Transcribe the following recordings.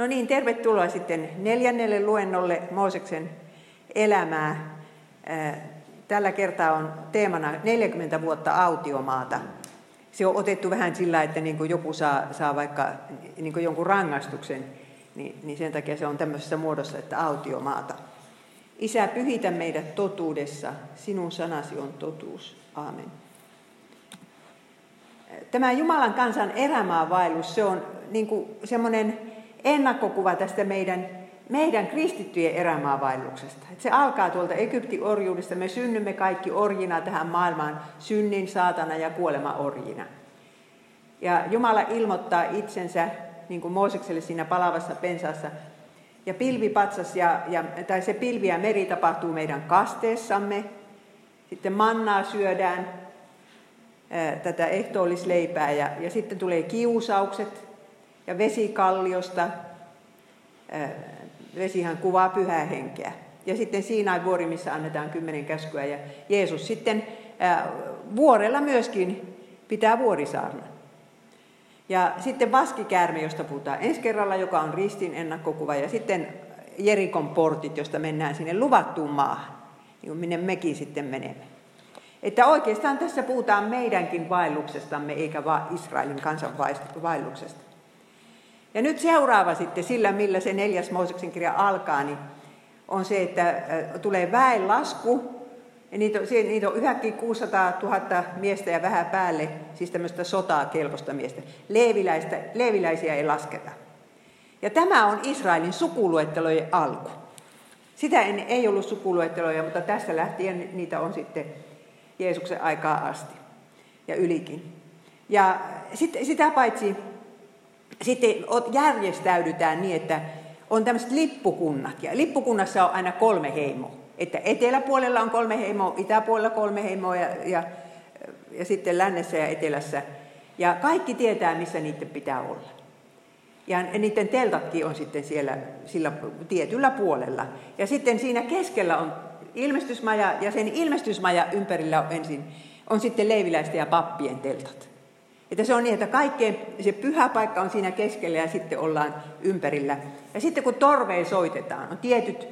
No niin, tervetuloa sitten neljännelle luennolle Mooseksen elämää. Tällä kertaa on teemana 40 vuotta autiomaata. Se on otettu vähän sillä, että niin kuin joku saa, saa vaikka niin kuin jonkun rangaistuksen, niin, niin sen takia se on tämmöisessä muodossa, että autiomaata. Isä, pyhitä meidät totuudessa, sinun sanasi on totuus. Aamen. Tämä Jumalan kansan erämaavaellus, se on niin kuin semmoinen ennakkokuva tästä meidän, meidän kristittyjen erämaavaelluksesta. Että se alkaa tuolta Egyptin orjuudesta. Me synnymme kaikki orjina tähän maailmaan, synnin, saatana ja kuolema orjina. Ja Jumala ilmoittaa itsensä, niin kuin Moosekselle siinä palavassa pensassa, ja pilvipatsas, ja, ja, tai se pilvi ja meri tapahtuu meidän kasteessamme. Sitten mannaa syödään, ää, tätä ehtoollisleipää, ja, ja sitten tulee kiusaukset, ja vesikalliosta. Vesihan kuvaa pyhää henkeä. Ja sitten Siinain vuori, missä annetaan kymmenen käskyä. Ja Jeesus sitten vuorella myöskin pitää vuorisaarnan. Ja sitten vaskikäärme, josta puhutaan ensi kerralla, joka on ristin ennakkokuva. Ja sitten Jerikon portit, josta mennään sinne luvattuun maahan, niin minne mekin sitten menemme. Että oikeastaan tässä puhutaan meidänkin vaelluksestamme, eikä vain Israelin kansan vaelluksesta. Ja nyt seuraava sitten sillä, millä se neljäs Mooseksen kirja alkaa, niin on se, että tulee väenlasku. Ja niitä on, niitä on yhäkin 600 000 miestä ja vähän päälle, siis tämmöistä sotaa kelpoista miestä. Leeviläistä, leeviläisiä ei lasketa. Ja tämä on Israelin sukuluettelojen alku. Sitä ennen ei ollut sukuluetteloja, mutta tässä lähtien niitä on sitten Jeesuksen aikaa asti ja ylikin. Ja sit, sitä paitsi sitten järjestäydytään niin, että on tämmöiset lippukunnat. Ja lippukunnassa on aina kolme heimoa. Että eteläpuolella on kolme heimoa, itäpuolella kolme heimoa ja, ja, ja sitten lännessä ja etelässä. Ja kaikki tietää, missä niiden pitää olla. Ja niiden teltatkin on sitten siellä sillä tietyllä puolella. Ja sitten siinä keskellä on ilmestysmaja ja sen ilmestysmaja ympärillä on ensin on sitten leiviläisten ja pappien teltat. Että se on niin, että kaikkein se pyhä paikka on siinä keskellä ja sitten ollaan ympärillä. Ja sitten kun torveen soitetaan, on tietyt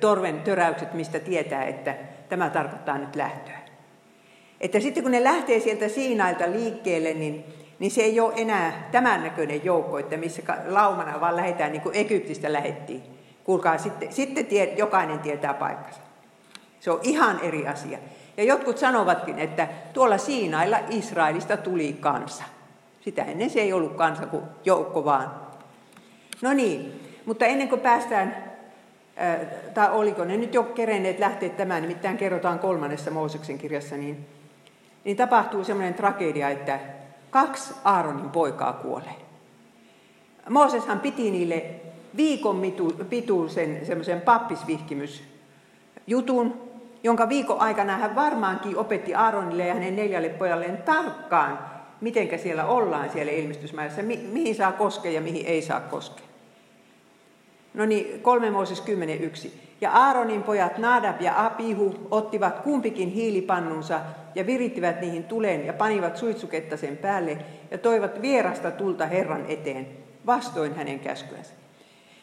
torven töräykset, mistä tietää, että tämä tarkoittaa nyt lähtöä. Että sitten kun ne lähtee sieltä Siinailta liikkeelle, niin, niin se ei ole enää tämän näköinen joukko, että missä laumana vaan lähdetään niin kuin Egyptistä lähettiin. Kuulkaa, sitten, sitten tie, jokainen tietää paikkansa. Se on ihan eri asia. Ja jotkut sanovatkin, että tuolla Siinailla Israelista tuli kansa. Sitä ennen se ei ollut kansa kuin joukko vaan. No niin, mutta ennen kuin päästään, tai oliko ne nyt jo kerenneet lähteä tämän, nimittäin kerrotaan kolmannessa Mooseksen kirjassa, niin, niin tapahtuu semmoinen tragedia, että kaksi Aaronin poikaa kuolee. Mooseshan piti niille viikon pituisen semmoisen pappisvihkimysjutun, jonka viikon aikana hän varmaankin opetti Aaronille ja hänen neljälle pojalleen tarkkaan, miten siellä ollaan siellä ilmestysmäessä, mi- mihin saa koskea ja mihin ei saa koskea. No niin, kolme Mooses 10.1. Ja Aaronin pojat Nadab ja Apihu ottivat kumpikin hiilipannunsa ja virittivät niihin tuleen ja panivat suitsuketta sen päälle ja toivat vierasta tulta Herran eteen, vastoin hänen käskyänsä.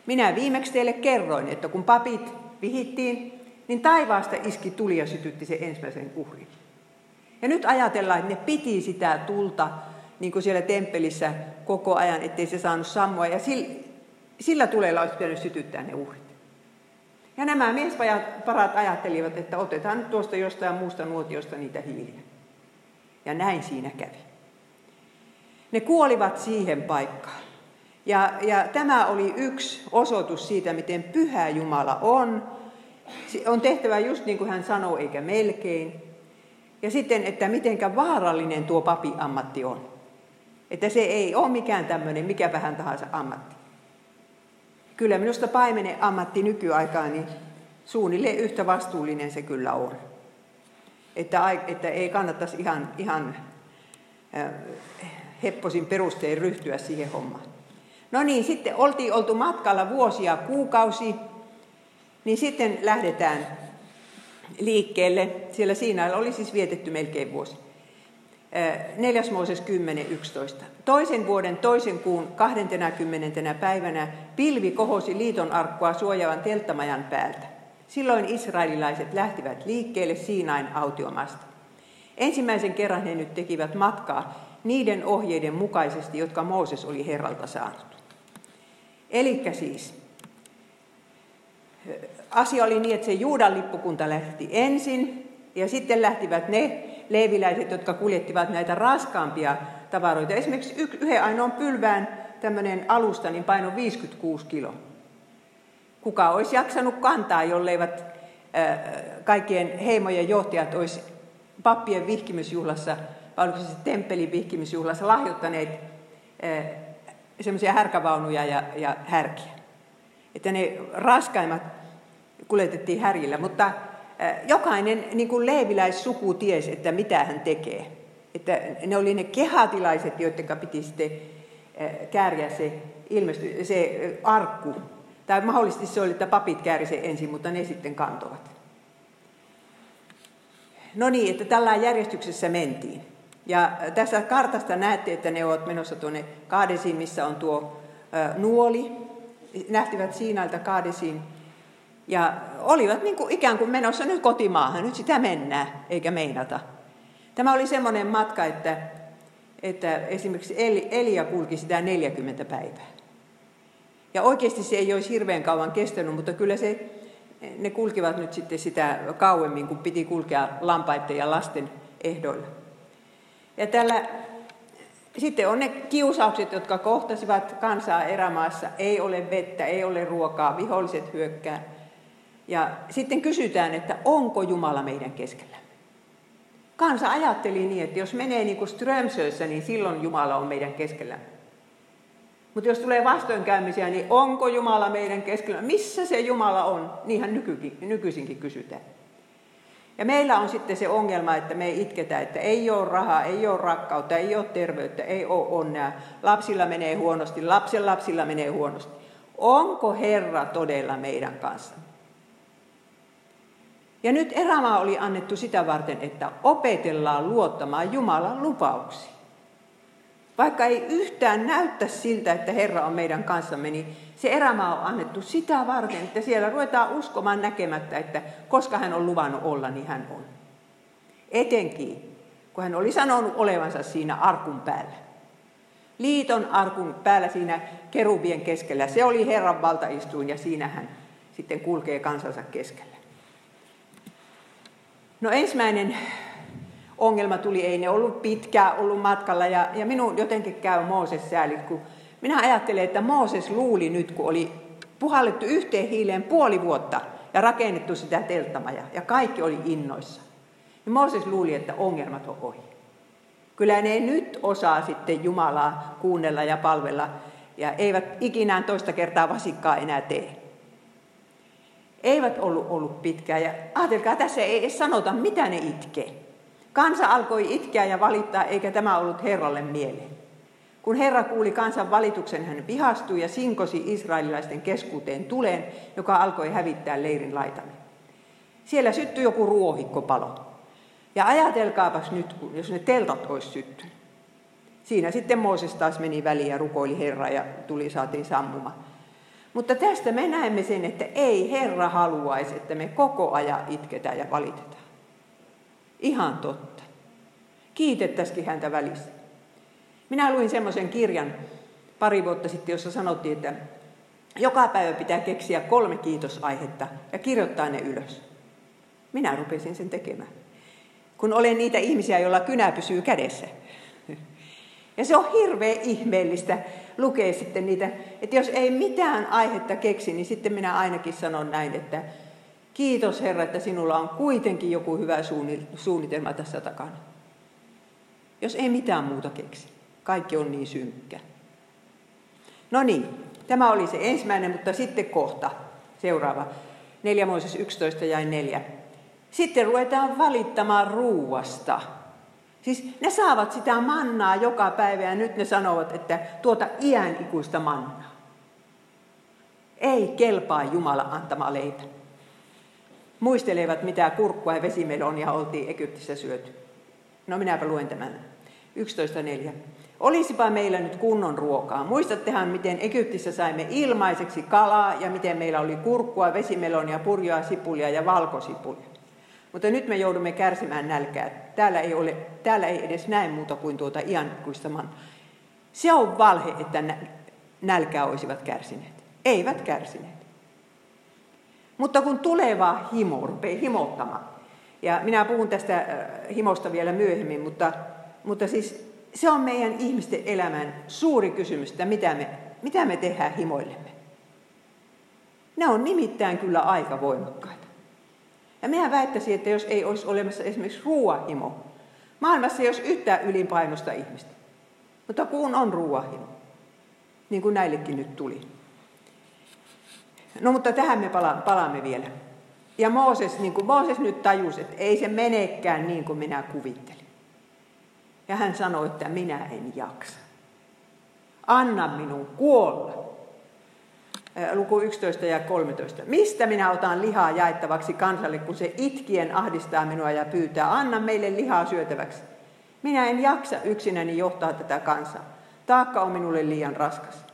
Minä viimeksi teille kerroin, että kun papit vihittiin, niin taivaasta iski tuli ja sytytti se ensimmäisen uhrin. Ja nyt ajatellaan, että ne piti sitä tulta niin kuin siellä temppelissä koko ajan, ettei se saanut sammua. Ja sillä, sillä tulella olisi pitänyt sytyttää ne uhrit. Ja nämä miesparat ajattelivat, että otetaan nyt tuosta jostain muusta nuotiosta niitä hiiliä. Ja näin siinä kävi. Ne kuolivat siihen paikkaan. Ja, ja tämä oli yksi osoitus siitä, miten pyhä Jumala on on tehtävä just niin kuin hän sanoo, eikä melkein. Ja sitten, että mitenkä vaarallinen tuo papi-ammatti on. Että se ei ole mikään tämmöinen, mikä vähän tahansa ammatti. Kyllä minusta paimenen ammatti nykyaikaan, niin suunnilleen yhtä vastuullinen se kyllä on. Että, että ei kannattaisi ihan, ihan äh, hepposin perustein ryhtyä siihen hommaan. No niin, sitten oltiin oltu matkalla vuosia, kuukausi, niin sitten lähdetään liikkeelle. Siellä Siinailla oli siis vietetty melkein vuosi. 4. Mooses 10.11. Toisen vuoden toisen kuun 20. päivänä pilvi kohosi liiton arkkua suojaavan telttamajan päältä. Silloin israelilaiset lähtivät liikkeelle Siinain autiomasta. Ensimmäisen kerran he nyt tekivät matkaa niiden ohjeiden mukaisesti, jotka Mooses oli Herralta saanut. Eli siis asia oli niin, että se Juudan lippukunta lähti ensin ja sitten lähtivät ne leiviläiset, jotka kuljettivat näitä raskaampia tavaroita. Esimerkiksi yhden ainoan pylvään tämmöinen alusta niin paino 56 kilo. Kuka olisi jaksanut kantaa, jolleivät kaikkien heimojen johtajat olisi pappien vihkimysjuhlassa, vai oliko se temppelin vihkimysjuhlassa, lahjoittaneet semmoisia härkävaunuja ja, ja härkiä. Että ne raskaimmat kuljetettiin härjillä, mutta jokainen niin kuin leeviläissuku tiesi, että mitä hän tekee. Että ne oli ne kehatilaiset, joiden piti sitten kääriä se, ilmesty, se arkku. Tai mahdollisesti se oli, että papit kääri sen ensin, mutta ne sitten kantovat. No niin, että tällä järjestyksessä mentiin. Ja tässä kartasta näette, että ne ovat menossa tuonne Kaadesiin, missä on tuo nuoli. Nähtivät Siinailta Kaadesiin ja olivat niin kuin ikään kuin menossa nyt kotimaahan, nyt sitä mennään, eikä meinata. Tämä oli semmoinen matka, että, että esimerkiksi Elia kulki sitä 40 päivää. Ja oikeasti se ei olisi hirveän kauan kestänyt, mutta kyllä se, ne kulkivat nyt sitten sitä kauemmin, kun piti kulkea lampaiden ja lasten ehdoilla. Ja tällä, sitten on ne kiusaukset, jotka kohtasivat kansaa erämaassa. Ei ole vettä, ei ole ruokaa, viholliset hyökkää. Ja sitten kysytään, että onko Jumala meidän keskellä. Kansa ajatteli niin, että jos menee niin kuin Strömsössä, niin silloin Jumala on meidän keskellä. Mutta jos tulee vastoinkäymisiä, niin onko Jumala meidän keskellä? Missä se Jumala on? Niinhän nykykin, nykyisinkin kysytään. Ja meillä on sitten se ongelma, että me itketään, että ei ole rahaa, ei ole rakkautta, ei ole terveyttä, ei ole onnea. Lapsilla menee huonosti, lapsen lapsilla menee huonosti. Onko Herra todella meidän kanssa? Ja nyt erämaa oli annettu sitä varten, että opetellaan luottamaan Jumalan lupauksiin. Vaikka ei yhtään näyttä siltä, että Herra on meidän kanssamme, niin se erämaa on annettu sitä varten, että siellä ruvetaan uskomaan näkemättä, että koska hän on luvannut olla, niin hän on. Etenkin, kun hän oli sanonut olevansa siinä arkun päällä. Liiton arkun päällä siinä kerubien keskellä. Se oli Herran valtaistuin ja siinä hän sitten kulkee kansansa keskellä. No ensimmäinen ongelma tuli, ei ne ollut pitkää ollut matkalla ja, ja minun jotenkin käy Mooses sääli, kun minä ajattelen, että Mooses luuli nyt, kun oli puhallettu yhteen hiileen puoli vuotta ja rakennettu sitä telttamaja ja kaikki oli innoissa. Ja Mooses luuli, että ongelmat on ohi. Kyllä ne nyt osaa sitten Jumalaa kuunnella ja palvella ja eivät ikinään toista kertaa vasikkaa enää tee eivät ollut ollut pitkään. Ja ajatelkaa, tässä ei edes sanota, mitä ne itkee. Kansa alkoi itkeä ja valittaa, eikä tämä ollut Herralle mieleen. Kun Herra kuuli kansan valituksen, hän vihastui ja sinkosi israelilaisten keskuuteen tuleen, joka alkoi hävittää leirin laitamme. Siellä syttyi joku ruohikkopalo. Ja ajatelkaapas nyt, jos ne teltat olisi syttynyt. Siinä sitten Mooses taas meni väliin ja rukoili Herra ja tuli saatiin sammumaan. Mutta tästä me näemme sen, että ei Herra haluaisi, että me koko ajan itketään ja valitetaan. Ihan totta. Kiitettäisikin häntä välissä. Minä luin semmoisen kirjan pari vuotta sitten, jossa sanottiin, että joka päivä pitää keksiä kolme kiitosaihetta ja kirjoittaa ne ylös. Minä rupesin sen tekemään. Kun olen niitä ihmisiä, joilla kynä pysyy kädessä. Ja se on hirveän ihmeellistä lukea sitten niitä, että jos ei mitään aihetta keksi, niin sitten minä ainakin sanon näin, että kiitos Herra, että sinulla on kuitenkin joku hyvä suunnitelma tässä takana. Jos ei mitään muuta keksi. Kaikki on niin synkkä. No niin, tämä oli se ensimmäinen, mutta sitten kohta seuraava. 4 Mooses 11 ja 4. Sitten ruvetaan valittamaan ruuasta. Siis ne saavat sitä mannaa joka päivä ja nyt ne sanovat, että tuota iän ikuista mannaa. Ei kelpaa Jumala antama leipä. Muistelevat, mitä kurkkua ja vesimelonia oltiin Egyptissä syöty. No minäpä luen tämän. 11.4. Olisipa meillä nyt kunnon ruokaa. Muistattehan, miten Egyptissä saimme ilmaiseksi kalaa ja miten meillä oli kurkkua, vesimelonia, purjoa, sipulia ja valkosipulia. Mutta nyt me joudumme kärsimään nälkää. Täällä ei, ole, täällä ei edes näe muuta kuin tuota iankuistaman. Se on valhe, että nälkää olisivat kärsineet. Eivät kärsineet. Mutta kun tuleva himo rupeaa himottamaan, ja minä puhun tästä äh, himosta vielä myöhemmin, mutta, mutta siis se on meidän ihmisten elämän suuri kysymys, että mitä me, mitä me tehdään himoillemme. Ne on nimittäin kyllä aika voimakkaita. Ja minä väittäisin, että jos ei olisi olemassa esimerkiksi ruoahimo, maailmassa ei olisi yhtään ylipainosta ihmistä. Mutta kun on ruoahimo, niin kuin näillekin nyt tuli. No mutta tähän me pala- palaamme vielä. Ja Mooses, niin kuin Mooses nyt tajusi, että ei se menekään niin kuin minä kuvittelin. Ja hän sanoi, että minä en jaksa. Anna minun kuolla. Luku 11 ja 13. Mistä minä otan lihaa jaettavaksi kansalle, kun se itkien ahdistaa minua ja pyytää, anna meille lihaa syötäväksi. Minä en jaksa yksinäni johtaa tätä kansaa. Taakka on minulle liian raskas.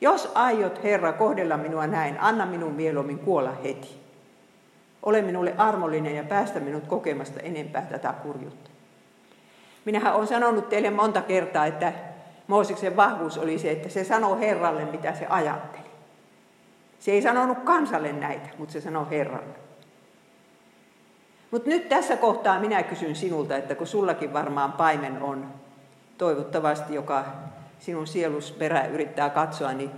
Jos aiot, Herra, kohdella minua näin, anna minun mieluummin kuolla heti. Ole minulle armollinen ja päästä minut kokemasta enempää tätä kurjuutta. Minähän olen sanonut teille monta kertaa, että Mooseksen vahvuus oli se, että se sanoo Herralle, mitä se ajatteli. Se ei sanonut kansalle näitä, mutta se sanoo Herralle. Mutta nyt tässä kohtaa minä kysyn sinulta, että kun sullakin varmaan paimen on, toivottavasti, joka sinun sielus perä yrittää katsoa, niin,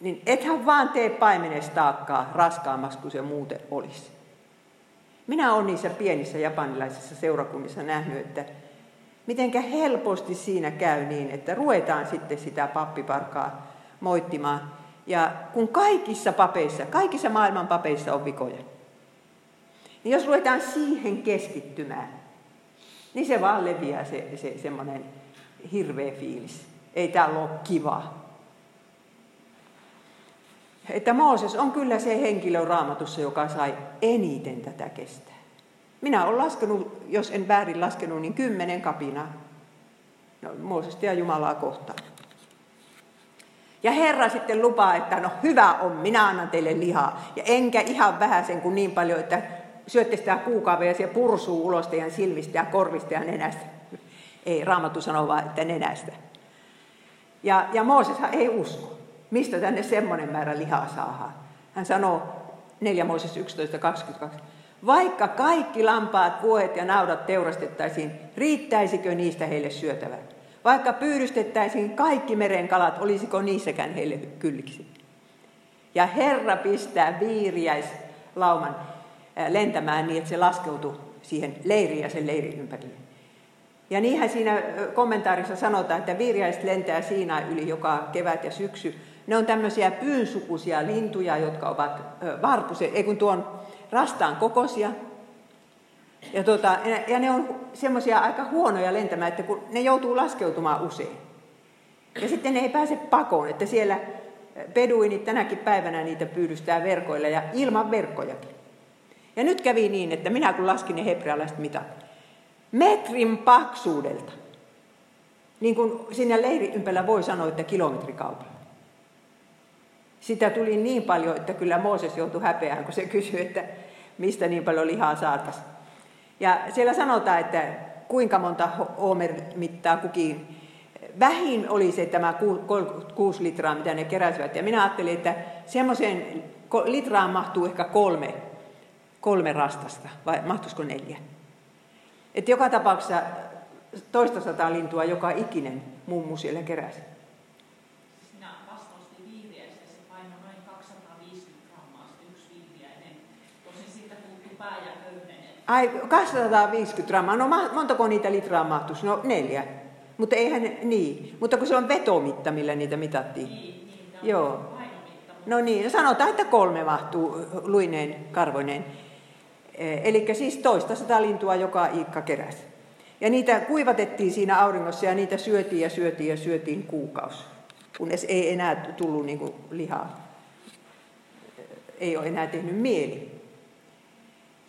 niin ethän vaan tee paimenestaakkaa raskaammaksi kuin se muuten olisi. Minä olen niissä pienissä japanilaisissa seurakunnissa nähnyt, että mitenkä helposti siinä käy niin, että ruvetaan sitten sitä pappiparkaa moittimaan. Ja kun kaikissa papeissa, kaikissa maailman papeissa on vikoja, niin jos ruvetaan siihen keskittymään, niin se vaan leviää se, se semmoinen hirveä fiilis. Ei täällä ole kiva. Että Mooses on kyllä se henkilö raamatussa, joka sai eniten tätä kestää. Minä olen laskenut, jos en väärin laskenut, niin kymmenen kapinaa. No, Moosesta ja Jumalaa kohtaan. Ja Herra sitten lupaa, että no hyvä on, minä annan teille lihaa. Ja enkä ihan vähän sen kuin niin paljon, että syötte sitä kuukaavea ja se pursuu ulos teidän silmistä ja korvista ja nenästä. Ei, Raamattu sanoo vaan, että nenästä. Ja, ja Mooseshan ei usko. Mistä tänne semmoinen määrä lihaa saadaan? Hän sanoo 4 Mooses 11.22. Vaikka kaikki lampaat, vuohet ja naudat teurastettaisiin, riittäisikö niistä heille syötävää? Vaikka pyydystettäisiin kaikki meren kalat, olisiko niissäkään heille kylliksi? Ja Herra pistää viiriäislauman lentämään niin, että se laskeutuu siihen leiriin ja sen leirin ympärille. Ja niinhän siinä kommentaarissa sanotaan, että viiriäiset lentää siinä yli joka kevät ja syksy. Ne on tämmöisiä pyynsukuisia lintuja, jotka ovat varpuse, ei kun tuon rastaan kokoisia. Ja, tuota, ja ne on semmoisia aika huonoja lentämään, että kun ne joutuu laskeutumaan usein. Ja sitten ne ei pääse pakoon, että siellä peduinit tänäkin päivänä niitä pyydystää verkoilla ja ilman verkkojakin. Ja nyt kävi niin, että minä kun laskin ne hebrealaiset mitat, metrin paksuudelta, niin kuin sinne leirin ympärillä voi sanoa, että kilometrikaupalla. Sitä tuli niin paljon, että kyllä Mooses joutui häpeään, kun se kysyi, että mistä niin paljon lihaa saataisiin. Ja siellä sanotaan, että kuinka monta Homer mittaa kukin. Vähin oli se tämä 6 litraa, mitä ne keräsivät. Ja minä ajattelin, että semmoiseen litraan mahtuu ehkä kolme, kolme rastasta, vai mahtuisiko neljä. Että joka tapauksessa toista sataa lintua joka ikinen mummu siellä keräsi. Ai, 250 grammaa. No montako niitä litraa mahtuisi? No neljä. Mutta eihän, niin. Mutta kun se on vetomitta, millä niitä mitattiin. Niin, niin, Joo. No niin, no sanotaan, että kolme mahtuu luineen karvoineen. Eh, Eli siis toista sata lintua joka Iikka keräsi. Ja niitä kuivatettiin siinä auringossa ja niitä syötiin ja syötiin ja syötiin kuukausi. Kunnes ei enää tullut niin lihaa. Ei ole enää tehnyt mieli.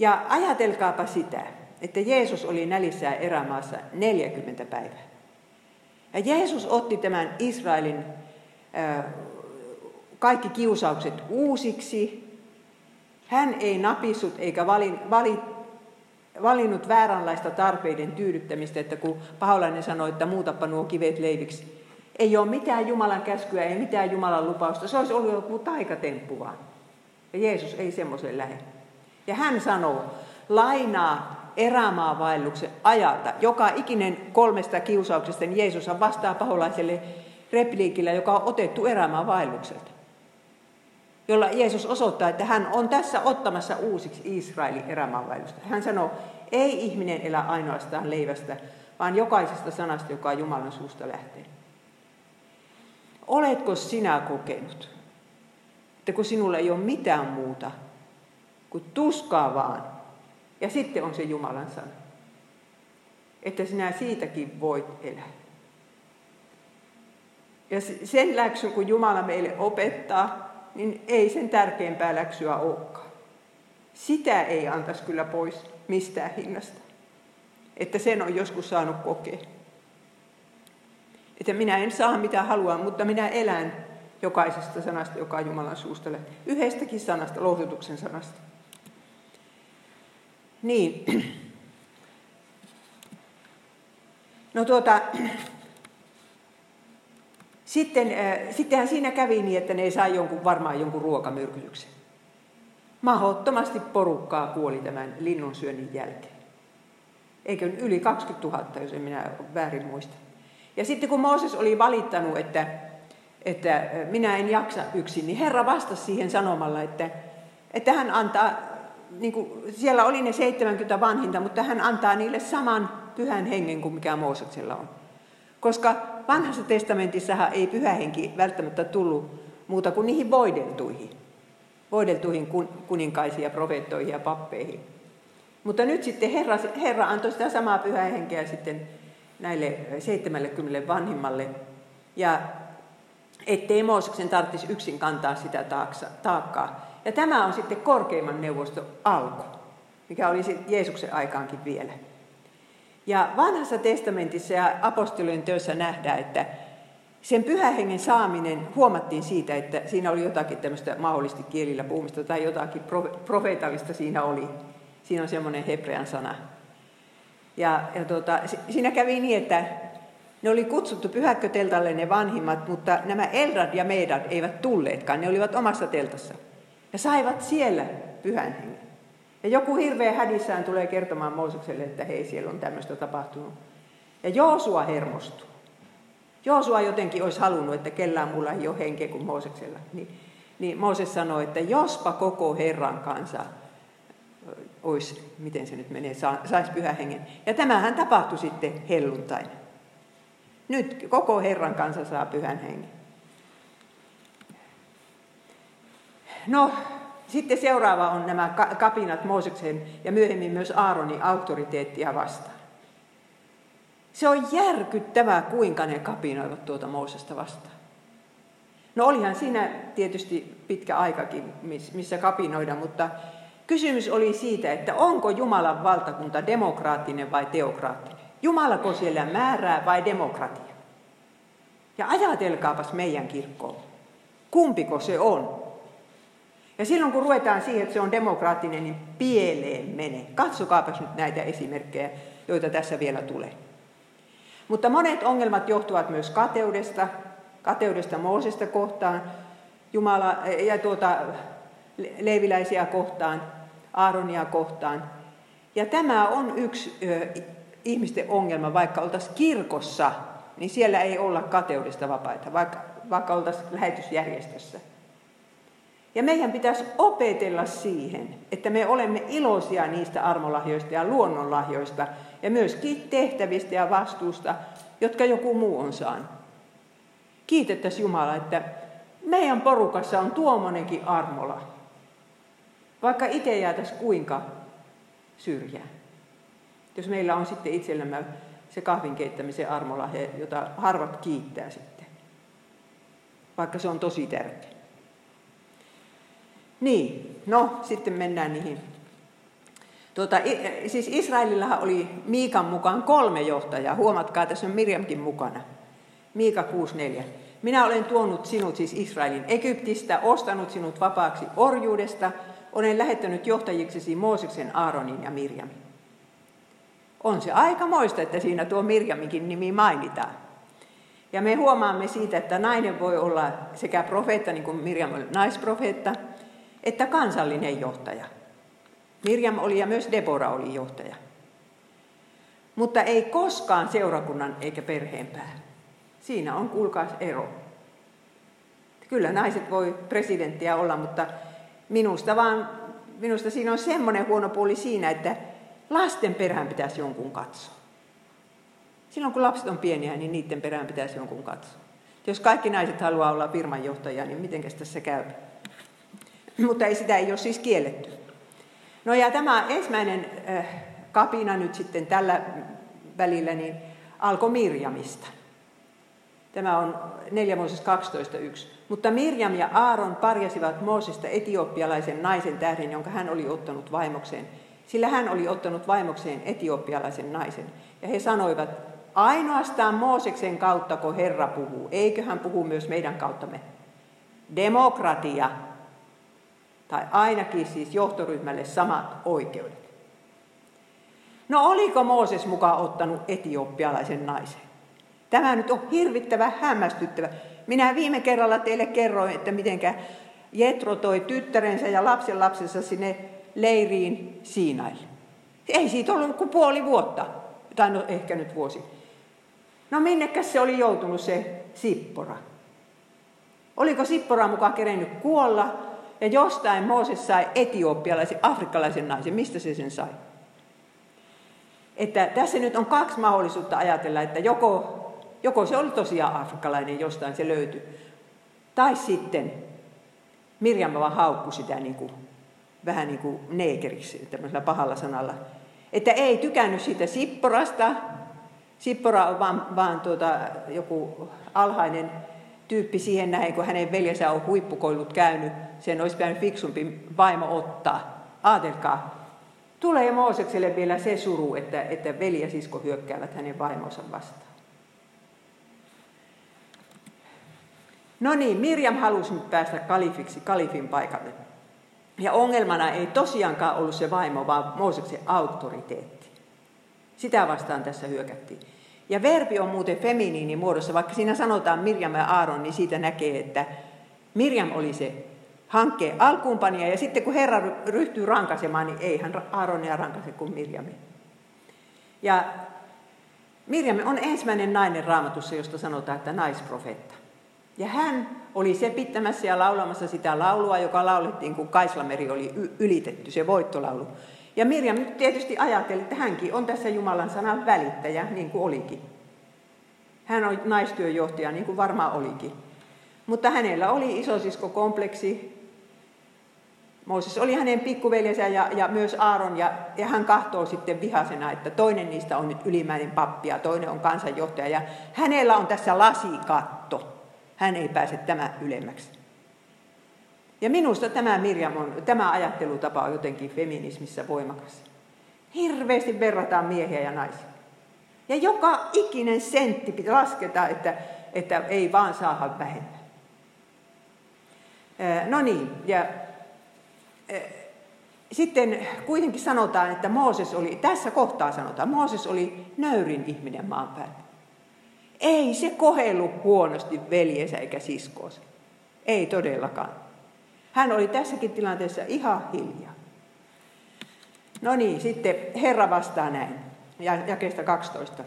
Ja ajatelkaapa sitä, että Jeesus oli nälissään erämaassa 40 päivää. Ja Jeesus otti tämän Israelin kaikki kiusaukset uusiksi. Hän ei napissut eikä valin, vali, valinnut vääränlaista tarpeiden tyydyttämistä, että kun paholainen sanoi, että muutapa nuo kivet leiviksi, ei ole mitään Jumalan käskyä, ei mitään Jumalan lupausta. Se olisi ollut joku taikatemppu vaan. Ja Jeesus ei semmoisen lähde. Ja hän sanoo, lainaa erämaavaelluksen ajalta. Joka ikinen kolmesta kiusauksesta niin Jeesus vastaa paholaiselle repliikillä, joka on otettu erämaavaellukselta. Jolla Jeesus osoittaa, että hän on tässä ottamassa uusiksi Israelin erämaavaellusta. Hän sanoo, ei ihminen elä ainoastaan leivästä, vaan jokaisesta sanasta, joka Jumalan suusta lähtee. Oletko sinä kokenut, että kun sinulla ei ole mitään muuta kuin tuskaa vaan, ja sitten on se Jumalan sana, että sinä siitäkin voit elää. Ja sen läksy, kun Jumala meille opettaa, niin ei sen tärkeämpää läksyä olekaan. Sitä ei antaisi kyllä pois mistään hinnasta. Että sen on joskus saanut kokea. Että minä en saa mitä haluan, mutta minä elän jokaisesta sanasta, joka Jumalan suusta. Yhdestäkin sanasta, lohdutuksen sanasta. Niin. No tuota, sitten, äh, sittenhän siinä kävi niin, että ne sai jonkun, varmaan jonkun ruokamyrkytyksen. Mahottomasti porukkaa kuoli tämän linnun syönnin jälkeen. Eikö yli 20 000, jos en minä väärin muista. Ja sitten kun Mooses oli valittanut, että, että minä en jaksa yksin, niin Herra vastasi siihen sanomalla, että, että hän antaa, niin kuin, siellä oli ne 70 vanhinta, mutta hän antaa niille saman pyhän hengen kuin mikä Mooseksella on. Koska vanhassa testamentissahan ei pyhä henki välttämättä tullut muuta kuin niihin voideltuihin. Voideltuihin kuninkaisiin ja profeettoihin ja pappeihin. Mutta nyt sitten Herra, Herra antoi sitä samaa pyhää henkeä sitten näille 70 vanhimmalle. Ja ettei Mooseksen tarvitsisi yksin kantaa sitä taakkaa. Ja tämä on sitten korkeimman neuvoston alku, mikä oli Jeesuksen aikaankin vielä. Ja vanhassa testamentissa ja apostolien työssä nähdään, että sen pyhähengen saaminen huomattiin siitä, että siinä oli jotakin tämmöistä mahdollisesti kielillä puhumista tai jotakin profeetallista siinä oli. Siinä on semmoinen hebrean sana. Ja, ja tuota, siinä kävi niin, että ne oli kutsuttu pyhäkköteltalle ne vanhimmat, mutta nämä Eldad ja Meidad eivät tulleetkaan. Ne olivat omassa teltassa. Ja saivat siellä pyhän hengen. Ja joku hirveä hädissään tulee kertomaan Moosekselle, että hei, siellä on tämmöistä tapahtunut. Ja Joosua hermostuu. Joosua jotenkin olisi halunnut, että kellään mulla ei ole henkeä kuin Mooseksella. Niin, niin Mooses sanoi, että jospa koko Herran kansa olisi, miten se nyt menee, saisi pyhän hengen. Ja tämähän tapahtui sitten helluntaina. Nyt koko Herran kansa saa pyhän hengen. No, sitten seuraava on nämä kapinat Mooseksen ja myöhemmin myös Aaronin auktoriteettia vastaan. Se on järkyttävää, kuinka ne kapinoivat tuota Moosesta vastaan. No olihan siinä tietysti pitkä aikakin, missä kapinoida, mutta kysymys oli siitä, että onko Jumalan valtakunta demokraattinen vai teokraattinen. Jumalako siellä määrää vai demokratia? Ja ajatelkaapas meidän kirkkoon. Kumpiko se on? Ja silloin kun ruvetaan siihen, että se on demokraattinen, niin pieleen menee. Katsokaapas nyt näitä esimerkkejä, joita tässä vielä tulee. Mutta monet ongelmat johtuvat myös kateudesta, kateudesta Moosesta kohtaan, Jumala ja tuota, leiviläisiä kohtaan, Aaronia kohtaan. Ja tämä on yksi ö, ihmisten ongelma, vaikka oltaisiin kirkossa, niin siellä ei olla kateudesta vapaita, vaikka, vaikka oltaisiin lähetysjärjestössä. Ja meidän pitäisi opetella siihen, että me olemme iloisia niistä armolahjoista ja luonnonlahjoista ja myöskin tehtävistä ja vastuusta, jotka joku muu on saanut. Kiitettäisiin Jumala, että meidän porukassa on tuommoinenkin armola. Vaikka itse jäätäisiin kuinka syrjään. Jos meillä on sitten itsellämme se kahvin keittämisen armolahje, jota harvat kiittää sitten. Vaikka se on tosi tärkeä. Niin, no sitten mennään niihin Tuota, siis Israelillahan oli Miikan mukaan kolme johtajaa. Huomatkaa, tässä on Mirjamkin mukana. Miika 6.4. Minä olen tuonut sinut siis Israelin Egyptistä, ostanut sinut vapaaksi orjuudesta, olen lähettänyt johtajiksesi Mooseksen, Aaronin ja Mirjamin. On se aika moista, että siinä tuo Mirjaminkin nimi mainitaan. Ja me huomaamme siitä, että nainen voi olla sekä profeetta, niin kuin Mirjam oli naisprofeetta, että kansallinen johtaja. Mirjam oli ja myös Debora oli johtaja. Mutta ei koskaan seurakunnan eikä perheen pää. Siinä on kuulkaas ero. Kyllä naiset voi presidenttiä olla, mutta minusta, vaan, minusta siinä on semmoinen huono puoli siinä, että lasten perään pitäisi jonkun katsoa. Silloin kun lapset on pieniä, niin niiden perään pitäisi jonkun katsoa. Jos kaikki naiset haluaa olla firmanjohtajia, niin miten tässä käy? Mutta ei sitä ei ole siis kielletty. No ja tämä ensimmäinen kapina nyt sitten tällä välillä niin alkoi Mirjamista. Tämä on 4 Mooses 12.1. Mutta Mirjam ja Aaron parjasivat Moosesta etioppialaisen naisen tähden, jonka hän oli ottanut vaimokseen. Sillä hän oli ottanut vaimokseen etioppialaisen naisen. Ja he sanoivat, ainoastaan Mooseksen kautta, kun Herra puhuu, eikö hän puhu myös meidän kauttamme. Demokratia, tai ainakin siis johtoryhmälle samat oikeudet. No oliko Mooses mukaan ottanut etioppialaisen naisen? Tämä nyt on hirvittävä hämmästyttävä. Minä viime kerralla teille kerroin, että mitenkä Jetro toi tyttärensä ja lapsen lapsensa sinne leiriin Siinaille. Ei siitä ollut kuin puoli vuotta, tai no ehkä nyt vuosi. No minnekäs se oli joutunut se Sippora? Oliko Sippora mukaan kerennyt kuolla ja jostain Mooses sai etiopialaisen, afrikkalaisen naisen. Mistä se sen sai? Että tässä nyt on kaksi mahdollisuutta ajatella, että joko Joko se oli tosiaan afrikkalainen, jostain se löytyi. Tai sitten Mirjam vaan haukku sitä niin kuin, vähän niin kuin neekeriksi, tämmöisellä pahalla sanalla. Että ei tykännyt siitä Sipporasta. Sippora on vaan, vaan tuota, joku alhainen tyyppi siihen näin, kun hänen veljensä on huippukoilut käynyt. Sen olisi pitänyt fiksumpi vaimo ottaa. Aatelkaa, tulee Moosekselle vielä se suru, että, että veli ja sisko hyökkäävät hänen vaimonsa vastaan. No niin, Mirjam halusi nyt päästä kalifiksi, kalifin paikalle. Ja ongelmana ei tosiaankaan ollut se vaimo, vaan Mooseksen auktoriteetti. Sitä vastaan tässä hyökättiin. Ja verbi on muuten feminiini muodossa, vaikka siinä sanotaan Mirjam ja Aaron, niin siitä näkee, että Mirjam oli se hankkeen alkuunpanija, ja sitten kun Herra ryhtyy rankasemaan, niin ei hän Aaronia rankase kuin Mirjami. Ja Mirjam on ensimmäinen nainen raamatussa, josta sanotaan, että naisprofeetta. Ja hän oli se pitämässä ja laulamassa sitä laulua, joka laulettiin, kun Kaislameri oli ylitetty, se voittolaulu. Ja Mirjam tietysti ajatteli, että hänkin on tässä Jumalan sanan välittäjä, niin kuin olikin. Hän on naistyöjohtaja, niin kuin varmaan olikin. Mutta hänellä oli isosisko-kompleksi. Mooses oli hänen pikkuveljensä ja, ja myös Aaron, ja, ja hän kahtoo sitten vihasena, että toinen niistä on nyt ylimäinen pappi ja toinen on kansanjohtaja. Ja hänellä on tässä lasikatto hän ei pääse tämä ylemmäksi. Ja minusta tämä Mirjam on, tämä ajattelutapa on jotenkin feminismissä voimakas. Hirveästi verrataan miehiä ja naisia. Ja joka ikinen sentti pitää lasketa, että, että ei vaan saada vähemmän. No niin, ja sitten kuitenkin sanotaan, että Mooses oli, tässä kohtaa sanotaan, Mooses oli nöyrin ihminen maan päällä. Ei se kohellu huonosti veljensä eikä siskoonsa. Ei todellakaan. Hän oli tässäkin tilanteessa ihan hiljaa. No niin, sitten Herra vastaa näin, ja jakeesta 12.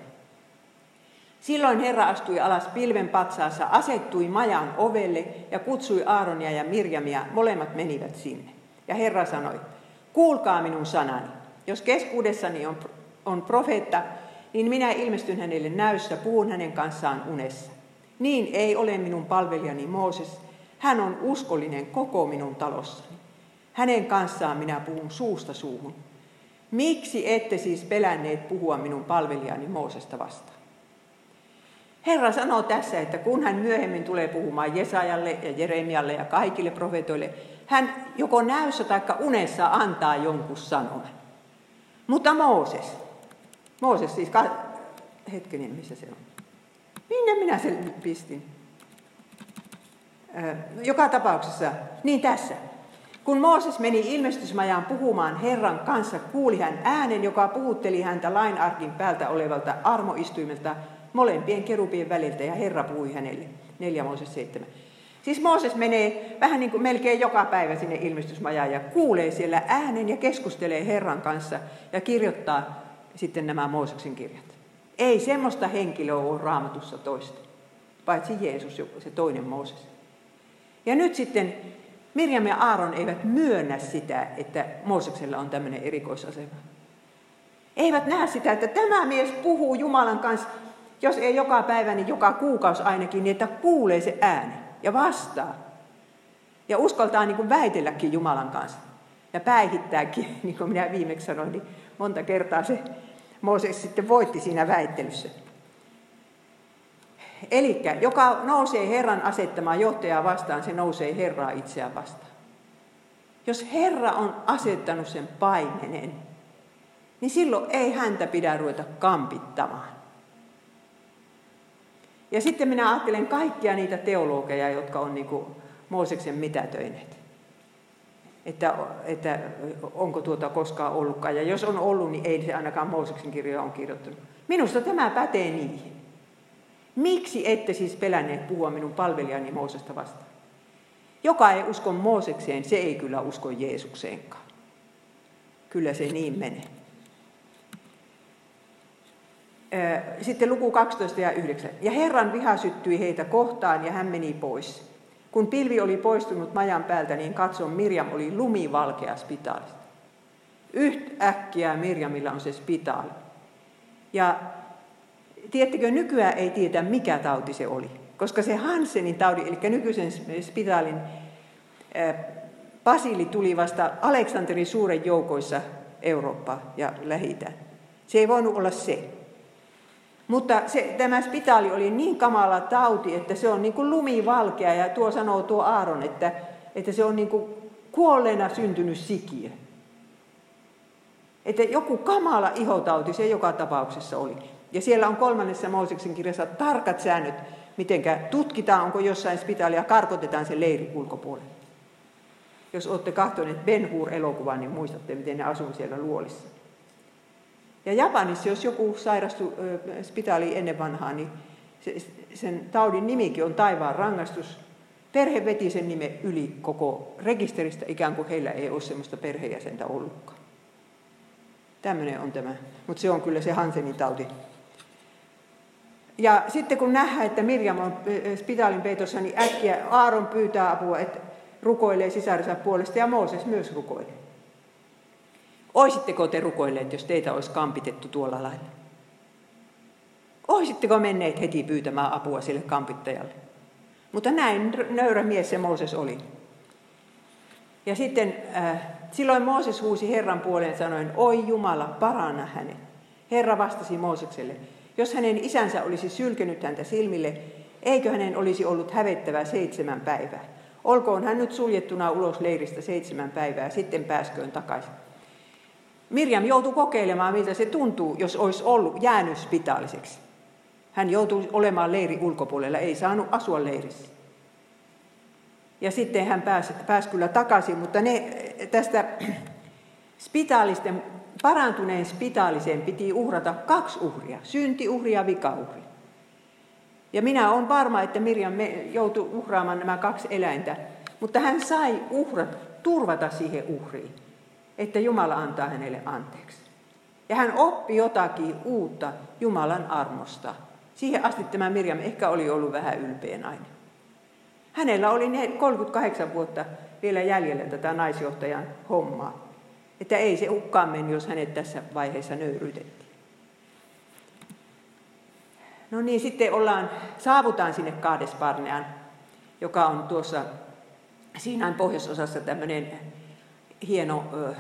Silloin Herra astui alas pilven patsaassa, asettui majan ovelle ja kutsui Aaronia ja Mirjamia, molemmat menivät sinne. Ja Herra sanoi, kuulkaa minun sanani. Jos keskuudessani on, on profeetta, niin minä ilmestyn hänelle näyssä, puhun hänen kanssaan unessa. Niin ei ole minun palvelijani Mooses, hän on uskollinen koko minun talossani. Hänen kanssaan minä puhun suusta suuhun. Miksi ette siis pelänneet puhua minun palvelijani Moosesta vastaan? Herra sanoo tässä, että kun hän myöhemmin tulee puhumaan Jesajalle ja Jeremialle ja kaikille profetoille, hän joko näyssä tai unessa antaa jonkun sanoman. Mutta Mooses. Mooses siis, hetkinen, missä se on? Minne minä sen pistin? Joka tapauksessa, niin tässä. Kun Mooses meni ilmestysmajaan puhumaan Herran kanssa, kuuli hän äänen, joka puhutteli häntä lainarkin päältä olevalta armoistuimelta molempien kerupien väliltä, ja Herra puhui hänelle. 4 Mooses 7. Siis Mooses menee vähän niin kuin melkein joka päivä sinne ilmestysmajaan ja kuulee siellä äänen ja keskustelee Herran kanssa ja kirjoittaa sitten nämä Mooseksen kirjat. Ei semmoista henkilöä ole raamatussa toista, paitsi Jeesus, se toinen Mooses. Ja nyt sitten Mirjam ja Aaron eivät myönnä sitä, että Mooseksella on tämmöinen erikoisasema. Eivät näe sitä, että tämä mies puhuu Jumalan kanssa, jos ei joka päivä, niin joka kuukausi ainakin, niin että kuulee se ääni ja vastaa. Ja uskaltaa niin kuin väitelläkin Jumalan kanssa. Ja päihittääkin, niin kuin minä viimeksi sanoin, niin monta kertaa se Mooses sitten voitti siinä väittelyssä. Eli joka nousee Herran asettamaan johtajaa vastaan, se nousee Herraa itseään vastaan. Jos Herra on asettanut sen paimenen, niin silloin ei häntä pidä ruveta kampittamaan. Ja sitten minä ajattelen kaikkia niitä teologeja, jotka on niin Mooseksen mitätöineet. Että, että onko tuota koskaan ollutkaan. Ja jos on ollut, niin ei se ainakaan Mooseksen kirjoja on kirjoittanut. Minusta tämä pätee niihin. Miksi ette siis pelänneet puhua minun palvelijani Moosesta vastaan? Joka ei usko Moosekseen, se ei kyllä usko Jeesukseenkaan. Kyllä se niin menee. Sitten luku 12 ja 9. Ja Herran viha syttyi heitä kohtaan ja hän meni pois. Kun pilvi oli poistunut majan päältä, niin katson Mirjam oli lumivalkea spitaalista. Yhtäkkiä Mirjamilla on se spitaali. Ja Tiedättekö, nykyään ei tiedä mikä tauti se oli. Koska se Hansenin taudi, eli nykyisen spitaalin Basili tuli vasta Aleksanterin suuren joukoissa Eurooppa ja lähi Se ei voinut olla se. Mutta se, tämä spitaali oli niin kamala tauti, että se on niin kuin lumivalkea ja tuo sanoo tuo Aaron, että, että se on niin kuin kuolleena syntynyt sikiö. Että joku kamala ihotauti se joka tapauksessa oli. Ja siellä on kolmannessa Mooseksen kirjassa tarkat säännöt, miten tutkitaan, onko jossain spitaalia, karkotetaan se leiri ulkopuolelle. Jos olette kahtoneet Ben Hur-elokuvan, niin muistatte, miten ne asuu siellä luolissa. Ja Japanissa, jos joku sairastui spitaaliin ennen vanhaa, niin sen taudin nimikin on taivaan rangaistus. Perhe veti sen nimen yli koko rekisteristä, ikään kuin heillä ei ole sellaista perheenjäsentä ollutkaan. Tämmöinen on tämä. Mutta se on kyllä se Hansenin tauti. Ja sitten kun nähdään, että Mirjam on spitaalin peitossa, niin äkkiä Aaron pyytää apua, että rukoilee sisarensa puolesta ja Mooses myös rukoilee. Oisitteko te rukoilleet, jos teitä olisi kampitettu tuolla lailla? Oisitteko menneet heti pyytämään apua sille kampittajalle? Mutta näin nöyrä mies se Mooses oli. Ja sitten äh, silloin Mooses huusi Herran puoleen sanoen, oi Jumala, paranna hänet. Herra vastasi Moosekselle, jos hänen isänsä olisi sylkenyt häntä silmille, eikö hänen olisi ollut hävettävää seitsemän päivää? Olkoon hän nyt suljettuna ulos leiristä seitsemän päivää, sitten pääsköön takaisin. Mirjam joutui kokeilemaan, miltä se tuntuu, jos olisi ollut jäänyt spitaaliseksi. Hän joutui olemaan leiri ulkopuolella, ei saanut asua leirissä. Ja sitten hän pääsi, pääsi kyllä takaisin, mutta ne tästä spitaalisten parantuneen spitaaliseen piti uhrata kaksi uhria, syntiuhri ja vikauhri. Ja minä olen varma, että Mirjam joutui uhraamaan nämä kaksi eläintä, mutta hän sai uhrat, turvata siihen uhriin, että Jumala antaa hänelle anteeksi. Ja hän oppi jotakin uutta Jumalan armosta. Siihen asti tämä Mirjam ehkä oli ollut vähän ylpeä nainen. Hänellä oli 38 vuotta vielä jäljellä tätä naisjohtajan hommaa. Että ei se hukkaan mennyt, jos hänet tässä vaiheessa nöyryytettiin. No niin, sitten ollaan, saavutaan sinne Kaadesparnean, joka on tuossa Siinain pohjoisosassa tämmöinen hieno, ö,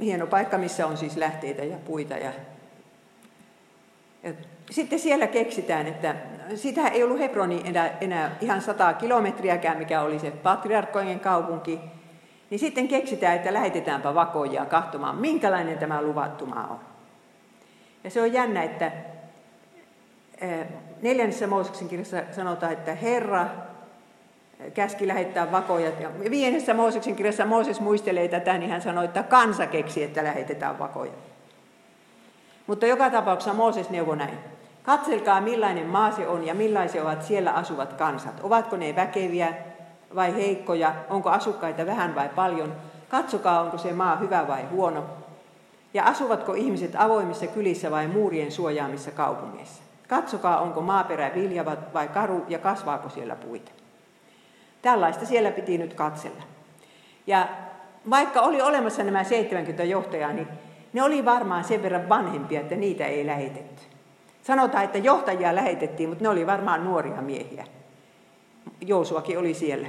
hieno paikka, missä on siis lähteitä ja puita. Ja, ja sitten siellä keksitään, että sitä ei ollut Hebroni enää, enää ihan sata kilometriäkään, mikä oli se patriarkkojen kaupunki, niin sitten keksitään, että lähetetäänpä vakoja kahtomaan, minkälainen tämä luvattu maa on. Ja se on jännä, että neljännessä Mooseksen kirjassa sanotaan, että Herra käski lähettää vakoja. Ja viidennessä Mooseksen kirjassa Mooses muistelee tätä, niin hän sanoi, että kansa keksi, että lähetetään vakoja. Mutta joka tapauksessa Mooses neuvoi näin. Katselkaa millainen maa se on ja millaisia ovat siellä asuvat kansat. Ovatko ne väkeviä vai heikkoja? Onko asukkaita vähän vai paljon? Katsokaa, onko se maa hyvä vai huono. Ja asuvatko ihmiset avoimissa kylissä vai muurien suojaamissa kaupungeissa? Katsokaa, onko maaperä viljava vai karu ja kasvaako siellä puita. Tällaista siellä piti nyt katsella. Ja vaikka oli olemassa nämä 70 johtajaa, niin ne oli varmaan sen verran vanhempia, että niitä ei lähetetty. Sanotaan, että johtajia lähetettiin, mutta ne oli varmaan nuoria miehiä. Jousuakin oli siellä.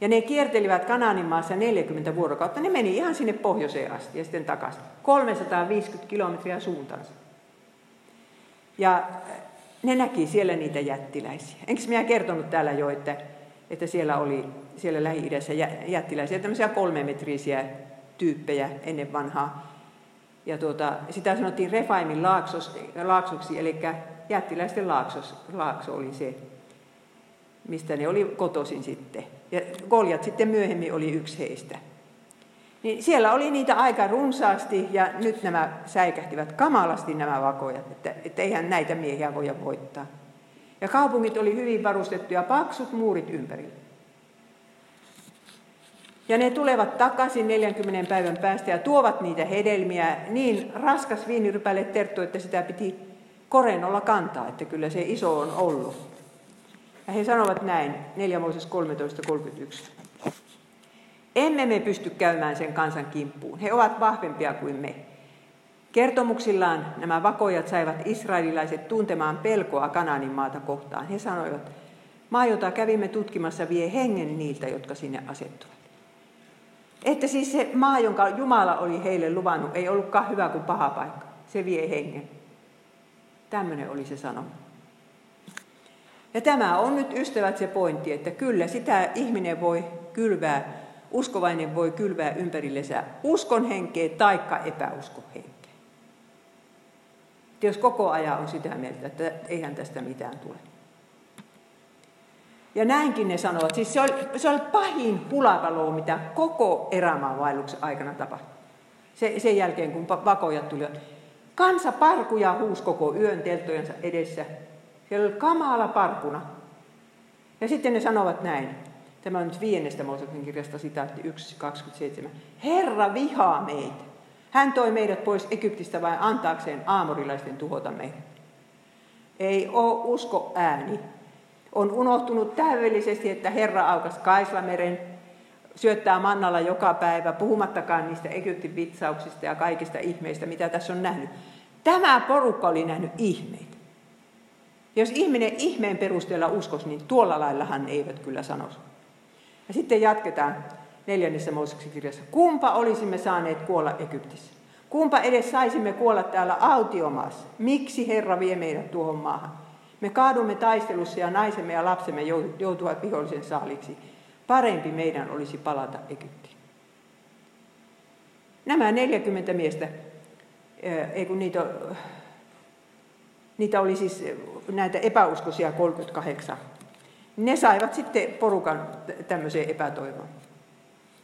Ja ne kiertelivät Kanaanin maassa 40 vuorokautta. Ne meni ihan sinne pohjoiseen asti ja sitten takaisin. 350 kilometriä suuntaansa. Ja ne näki siellä niitä jättiläisiä. Enkö minä kertonut täällä jo, että, että siellä oli siellä Lähi-idässä jättiläisiä, tämmöisiä kolmemetrisiä tyyppejä ennen vanhaa. Ja tuota, sitä sanottiin Refaimin laaksos, laaksoksi, eli jättiläisten laaksos, laakso oli se, mistä ne oli kotoisin sitten. Ja Goljat sitten myöhemmin oli yksi heistä. Niin siellä oli niitä aika runsaasti ja nyt nämä säikähtivät kamalasti nämä vakojat, että, että eihän näitä miehiä voida voittaa. Ja kaupungit oli hyvin varustettuja, paksut muurit ympärillä. Ja ne tulevat takaisin 40 päivän päästä ja tuovat niitä hedelmiä. Niin raskas viinirypäle terttu, että sitä piti korenolla kantaa, että kyllä se iso on ollut. Ja he sanovat näin, 4 Mooses 13.31. Emme me pysty käymään sen kansan kimppuun. He ovat vahvempia kuin me. Kertomuksillaan nämä vakojat saivat israelilaiset tuntemaan pelkoa Kananin maata kohtaan. He sanoivat, maa, jota kävimme tutkimassa, vie hengen niiltä, jotka sinne asettuvat. Että siis se maa, jonka Jumala oli heille luvannut, ei ollutkaan hyvä kuin paha paikka. Se vie hengen. Tämmöinen oli se sanoma. Ja tämä on nyt ystävät se pointti, että kyllä sitä ihminen voi kylvää, uskovainen voi kylvää ympärillensä uskon henkeä taikka epäuskon henkeä. Jos koko ajan on sitä mieltä, että eihän tästä mitään tule. Ja näinkin ne sanovat. Siis se oli, se oli pahin pulavalo, mitä koko erämaanvaelluksen aikana tapahtui. Se, sen jälkeen, kun vakojat tulivat. Kansa parkuja huus koko yön edessä. Siellä oli kamala parkuna. Ja sitten ne sanovat näin. Tämä on nyt viiennestä Mooseksen kirjasta sitaatti 1.27. Herra vihaa meitä. Hän toi meidät pois Egyptistä vain antaakseen aamorilaisten tuhota meidät. Ei ole usko ääni, on unohtunut täydellisesti, että Herra aukas Kaislameren, syöttää mannalla joka päivä, puhumattakaan niistä Egyptin vitsauksista ja kaikista ihmeistä, mitä tässä on nähnyt. Tämä porukka oli nähnyt ihmeitä. Jos ihminen ihmeen perusteella uskos, niin tuolla laillahan ne eivät kyllä sanoisi. Ja sitten jatketaan neljännessä Mooseksen kirjassa. Kumpa olisimme saaneet kuolla Egyptissä? Kumpa edes saisimme kuolla täällä autiomaassa? Miksi Herra vie meidät tuohon maahan? Me kaadumme taistelussa ja naisemme ja lapsemme joutuvat vihollisen saaliksi. Parempi meidän olisi palata Egyptiin. Nämä 40 miestä, ei kun niitä, niitä oli siis näitä epäuskoisia 38, ne saivat sitten porukan tämmöiseen epätoivoon.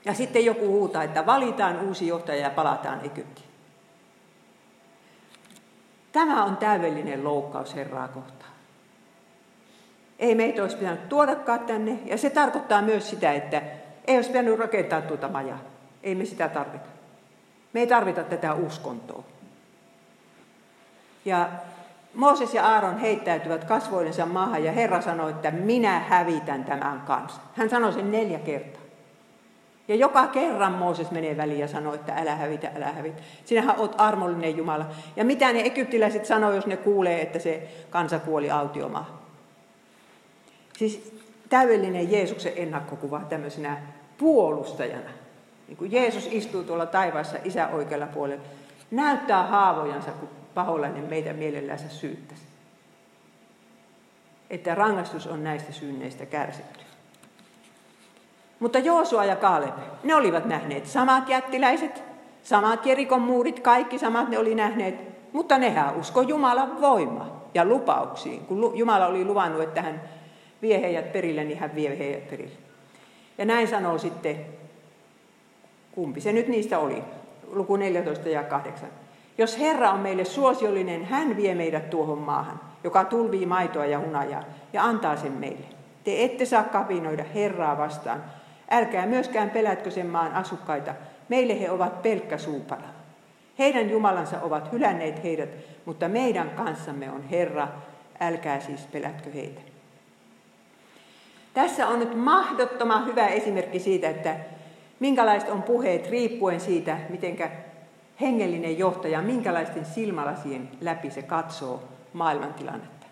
Ja sitten joku huutaa, että valitaan uusi johtaja ja palataan Egyptiin. Tämä on täydellinen loukkaus Herraa kohtaan. Ei meitä olisi pitänyt tuodakaan tänne. Ja se tarkoittaa myös sitä, että ei olisi pitänyt rakentaa tuota majaa. Ei me sitä tarvita. Me ei tarvita tätä uskontoa. Ja Mooses ja Aaron heittäytyvät kasvoidensa maahan ja Herra sanoi, että minä hävitän tämän kanssa. Hän sanoi sen neljä kertaa. Ja joka kerran Mooses menee väliin ja sanoo, että älä hävitä, älä hävitä. Sinähän oot armollinen Jumala. Ja mitä ne egyptiläiset sanoo, jos ne kuulee, että se kansa kuoli autiomaahan? Siis täydellinen Jeesuksen ennakkokuva tämmöisenä puolustajana. Niin kuin Jeesus istuu tuolla taivaassa isä oikealla puolella, näyttää haavojansa, kun paholainen meitä mielellänsä syyttäisi. Että rangaistus on näistä synneistä kärsitty. Mutta Joosua ja Kaaleb, ne olivat nähneet samat jättiläiset, samat Jerikon muurit, kaikki samat ne oli nähneet, mutta nehän usko Jumalan voimaa ja lupauksiin. Kun Jumala oli luvannut, että hän vie heidät perille, niin hän vie heidät perille. Ja näin sanoo sitten, kumpi se nyt niistä oli, luku 14 ja 8. Jos Herra on meille suosiollinen, hän vie meidät tuohon maahan, joka tulvii maitoa ja hunajaa, ja antaa sen meille. Te ette saa kapinoida Herraa vastaan. Älkää myöskään pelätkö sen maan asukkaita. Meille he ovat pelkkä suupala. Heidän Jumalansa ovat hylänneet heidät, mutta meidän kanssamme on Herra. Älkää siis pelätkö heitä. Tässä on nyt mahdottoman hyvä esimerkki siitä, että minkälaiset on puheet riippuen siitä, miten hengellinen johtaja, minkälaisten silmälasien läpi se katsoo maailmantilannetta.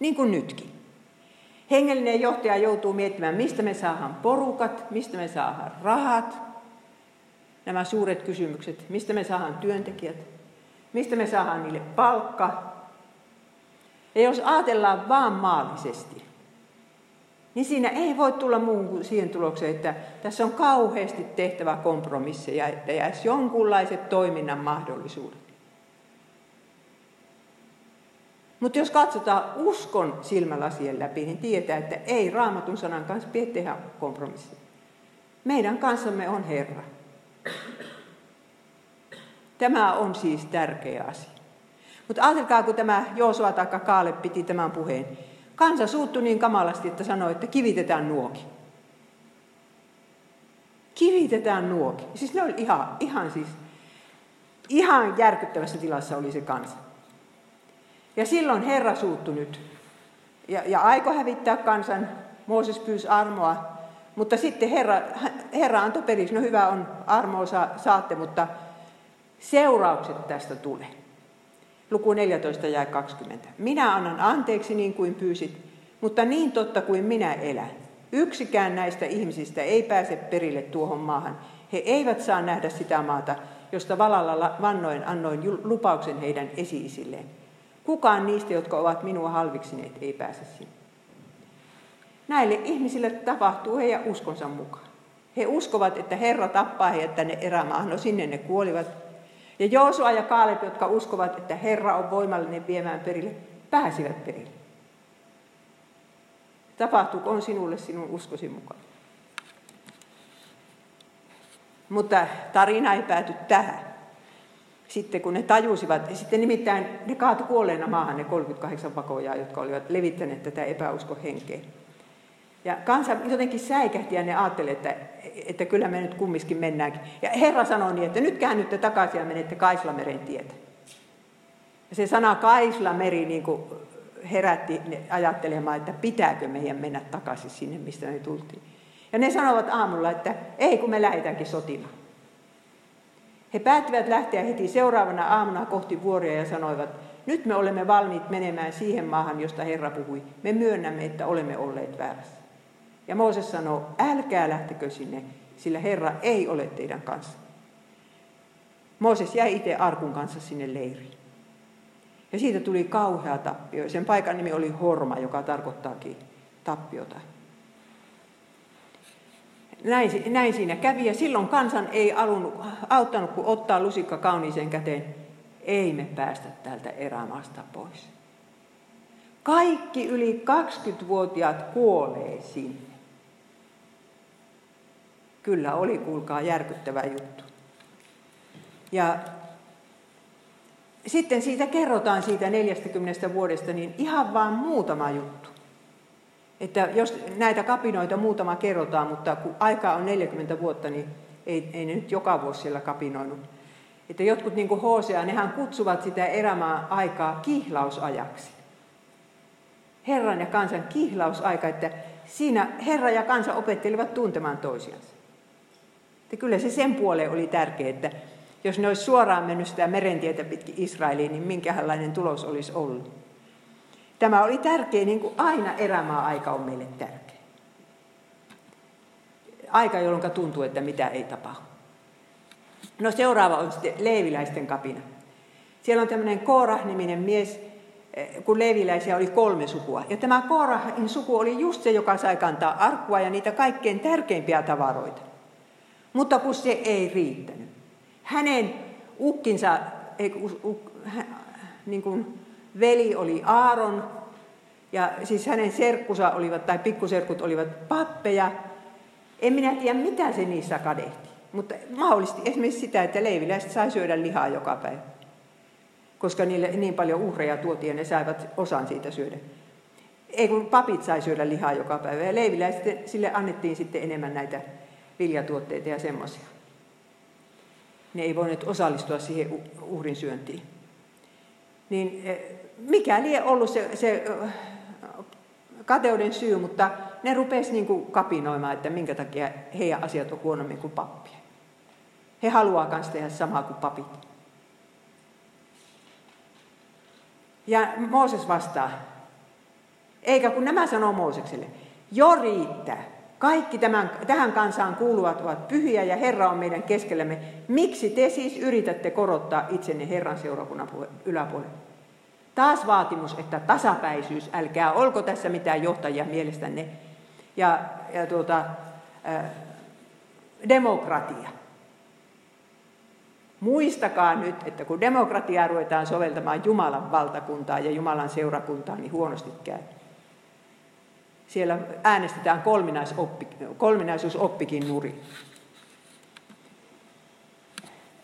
Niin kuin nytkin. Hengellinen johtaja joutuu miettimään, mistä me saadaan porukat, mistä me saadaan rahat, nämä suuret kysymykset, mistä me saadaan työntekijät, mistä me saadaan niille palkka. Ja jos ajatellaan vaan maallisesti, niin siinä ei voi tulla muun kuin siihen tulokseen, että tässä on kauheasti tehtävä kompromisseja, että jäisi jonkunlaiset toiminnan mahdollisuudet. Mutta jos katsotaan uskon silmälasien läpi, niin tietää, että ei raamatun sanan kanssa pidä tehdä kompromissia. Meidän kanssamme on Herra. Tämä on siis tärkeä asia. Mutta ajatelkaa, kun tämä Joosua tai Kaale piti tämän puheen. Kansa suuttui niin kamalasti, että sanoi, että kivitetään nuoki. Kivitetään nuoki. Siis ne oli ihan, ihan siis, ihan järkyttävässä tilassa oli se kansa. Ja silloin Herra suuttui nyt. Ja, ja aiko hävittää kansan. Mooses pyysi armoa. Mutta sitten Herra, Herra antoi periksi. No hyvä on, armoa saatte, mutta seuraukset tästä tulee. Luku 14 ja 20. Minä annan anteeksi niin kuin pyysit, mutta niin totta kuin minä elän. Yksikään näistä ihmisistä ei pääse perille tuohon maahan. He eivät saa nähdä sitä maata, josta valalla vannoin annoin lupauksen heidän esi-isilleen. Kukaan niistä, jotka ovat minua halviksineet, ei pääse sinne. Näille ihmisille tapahtuu heidän uskonsa mukaan. He uskovat, että Herra tappaa heidät tänne erämaahan. No sinne ne kuolivat. Ja Joosua ja Kaalep, jotka uskovat, että Herra on voimallinen viemään perille, pääsivät perille. Tapahtuuko on sinulle sinun uskosi mukaan? Mutta tarina ei pääty tähän sitten kun ne tajusivat, ja sitten nimittäin ne kaatu kuolleena maahan ne 38 vakojaa, jotka olivat levittäneet tätä epäuskohenkeä. Ja kansa jotenkin säikähti ja ne ajatteli, että, että kyllä me nyt kumminkin mennäänkin. Ja Herra sanoi niin, että nyt käännytte takaisin ja menette Kaislameren tietä. Ja se sana Kaislameri niin kuin herätti ajattelemaan, että pitääkö meidän mennä takaisin sinne, mistä me tultiin. Ja ne sanovat aamulla, että ei kun me lähdetäänkin sotimaan. He päättivät lähteä heti seuraavana aamuna kohti vuoria ja sanoivat, nyt me olemme valmiit menemään siihen maahan, josta Herra puhui. Me myönnämme, että olemme olleet väärässä. Ja Mooses sanoo, älkää lähtekö sinne, sillä Herra ei ole teidän kanssa. Mooses jäi itse arkun kanssa sinne leiriin. Ja siitä tuli kauhea tappio. Sen paikan nimi oli Horma, joka tarkoittaakin tappiota näin, näin siinä kävi ja silloin kansan ei alunnut, auttanut kuin ottaa lusikka kauniiseen käteen. Ei me päästä täältä erämaasta pois. Kaikki yli 20-vuotiaat kuolee sinne. Kyllä oli, kuulkaa, järkyttävä juttu. Ja sitten siitä kerrotaan siitä 40 vuodesta, niin ihan vaan muutama juttu. Että jos näitä kapinoita muutama kerrotaan, mutta kun aikaa on 40 vuotta, niin ei, ei ne nyt joka vuosi siellä kapinoinut. Että jotkut niin kuin Hosea, nehän kutsuvat sitä erämaa aikaa kihlausajaksi. Herran ja kansan kihlausaika, että siinä Herra ja kansa opettelivat tuntemaan toisiansa. Että kyllä se sen puoleen oli tärkeää, että jos ne olisi suoraan mennyt sitä merentietä pitkin Israeliin, niin minkälainen tulos olisi ollut. Tämä oli tärkeä, niin kuin aina erämaa-aika on meille tärkeä. Aika, jolloin tuntuu, että mitä ei tapahdu. No seuraava on sitten Leeviläisten kapina. Siellä on tämmöinen Koorah-niminen mies, eh, kun leviläisiä oli kolme sukua. Ja tämä Korahin suku oli just se, joka sai kantaa arkkua ja niitä kaikkein tärkeimpiä tavaroita. Mutta kun se ei riittänyt. Hänen ukkinsa, ei, uk, niin kuin veli oli Aaron, ja siis hänen serkkusa olivat, tai pikkuserkut olivat pappeja. En minä tiedä, mitä se niissä kadehti. Mutta mahdollisesti esimerkiksi sitä, että leiviläiset sai syödä lihaa joka päivä. Koska niille niin paljon uhreja tuotiin ne saivat osan siitä syödä. Ei kun papit sai syödä lihaa joka päivä ja leiviläiset, sille annettiin sitten enemmän näitä viljatuotteita ja semmoisia. Ne ei voineet osallistua siihen uhrin syöntiin. Niin eh, mikä lie ollut se, se eh, kateuden syy, mutta ne rupesivat niin kapinoimaan, että minkä takia heidän asiat on huonommin kuin pappia. He haluaa myös tehdä samaa kuin papit. Ja Mooses vastaa, eikä kun nämä sanoo Moosekselle, jo riittää. Kaikki tämän, tähän kansaan kuuluvat ovat pyhiä ja Herra on meidän keskellämme. Miksi te siis yritätte korottaa itsenne Herran seurakunnan yläpuolelle? Taas vaatimus, että tasapäisyys, älkää olko tässä mitään johtajia mielestänne. Ja, ja tuota, äh, demokratia. Muistakaa nyt, että kun demokratiaa ruvetaan soveltamaan Jumalan valtakuntaa ja Jumalan seurakuntaa, niin huonosti käy. Siellä äänestetään kolminaisoppi, kolminaisuusoppikin nuri.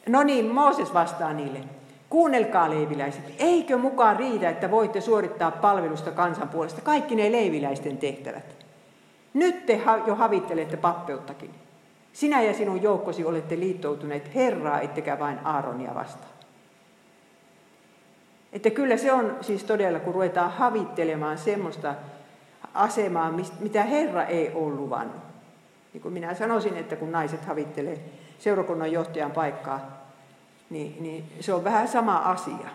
No niin, Mooses vastaa niille. Kuunnelkaa leiviläiset, eikö mukaan riitä, että voitte suorittaa palvelusta kansan puolesta kaikki ne leiviläisten tehtävät? Nyt te jo havittelette pappeuttakin. Sinä ja sinun joukkosi olette liittoutuneet Herraa, ettekä vain Aaronia vastaan. Että kyllä se on siis todella, kun ruvetaan havittelemaan semmoista asemaa, mitä Herra ei ole luvannut. Niin kuin minä sanoisin, että kun naiset havittelee seurakunnan johtajan paikkaa, niin, niin se on vähän sama asia.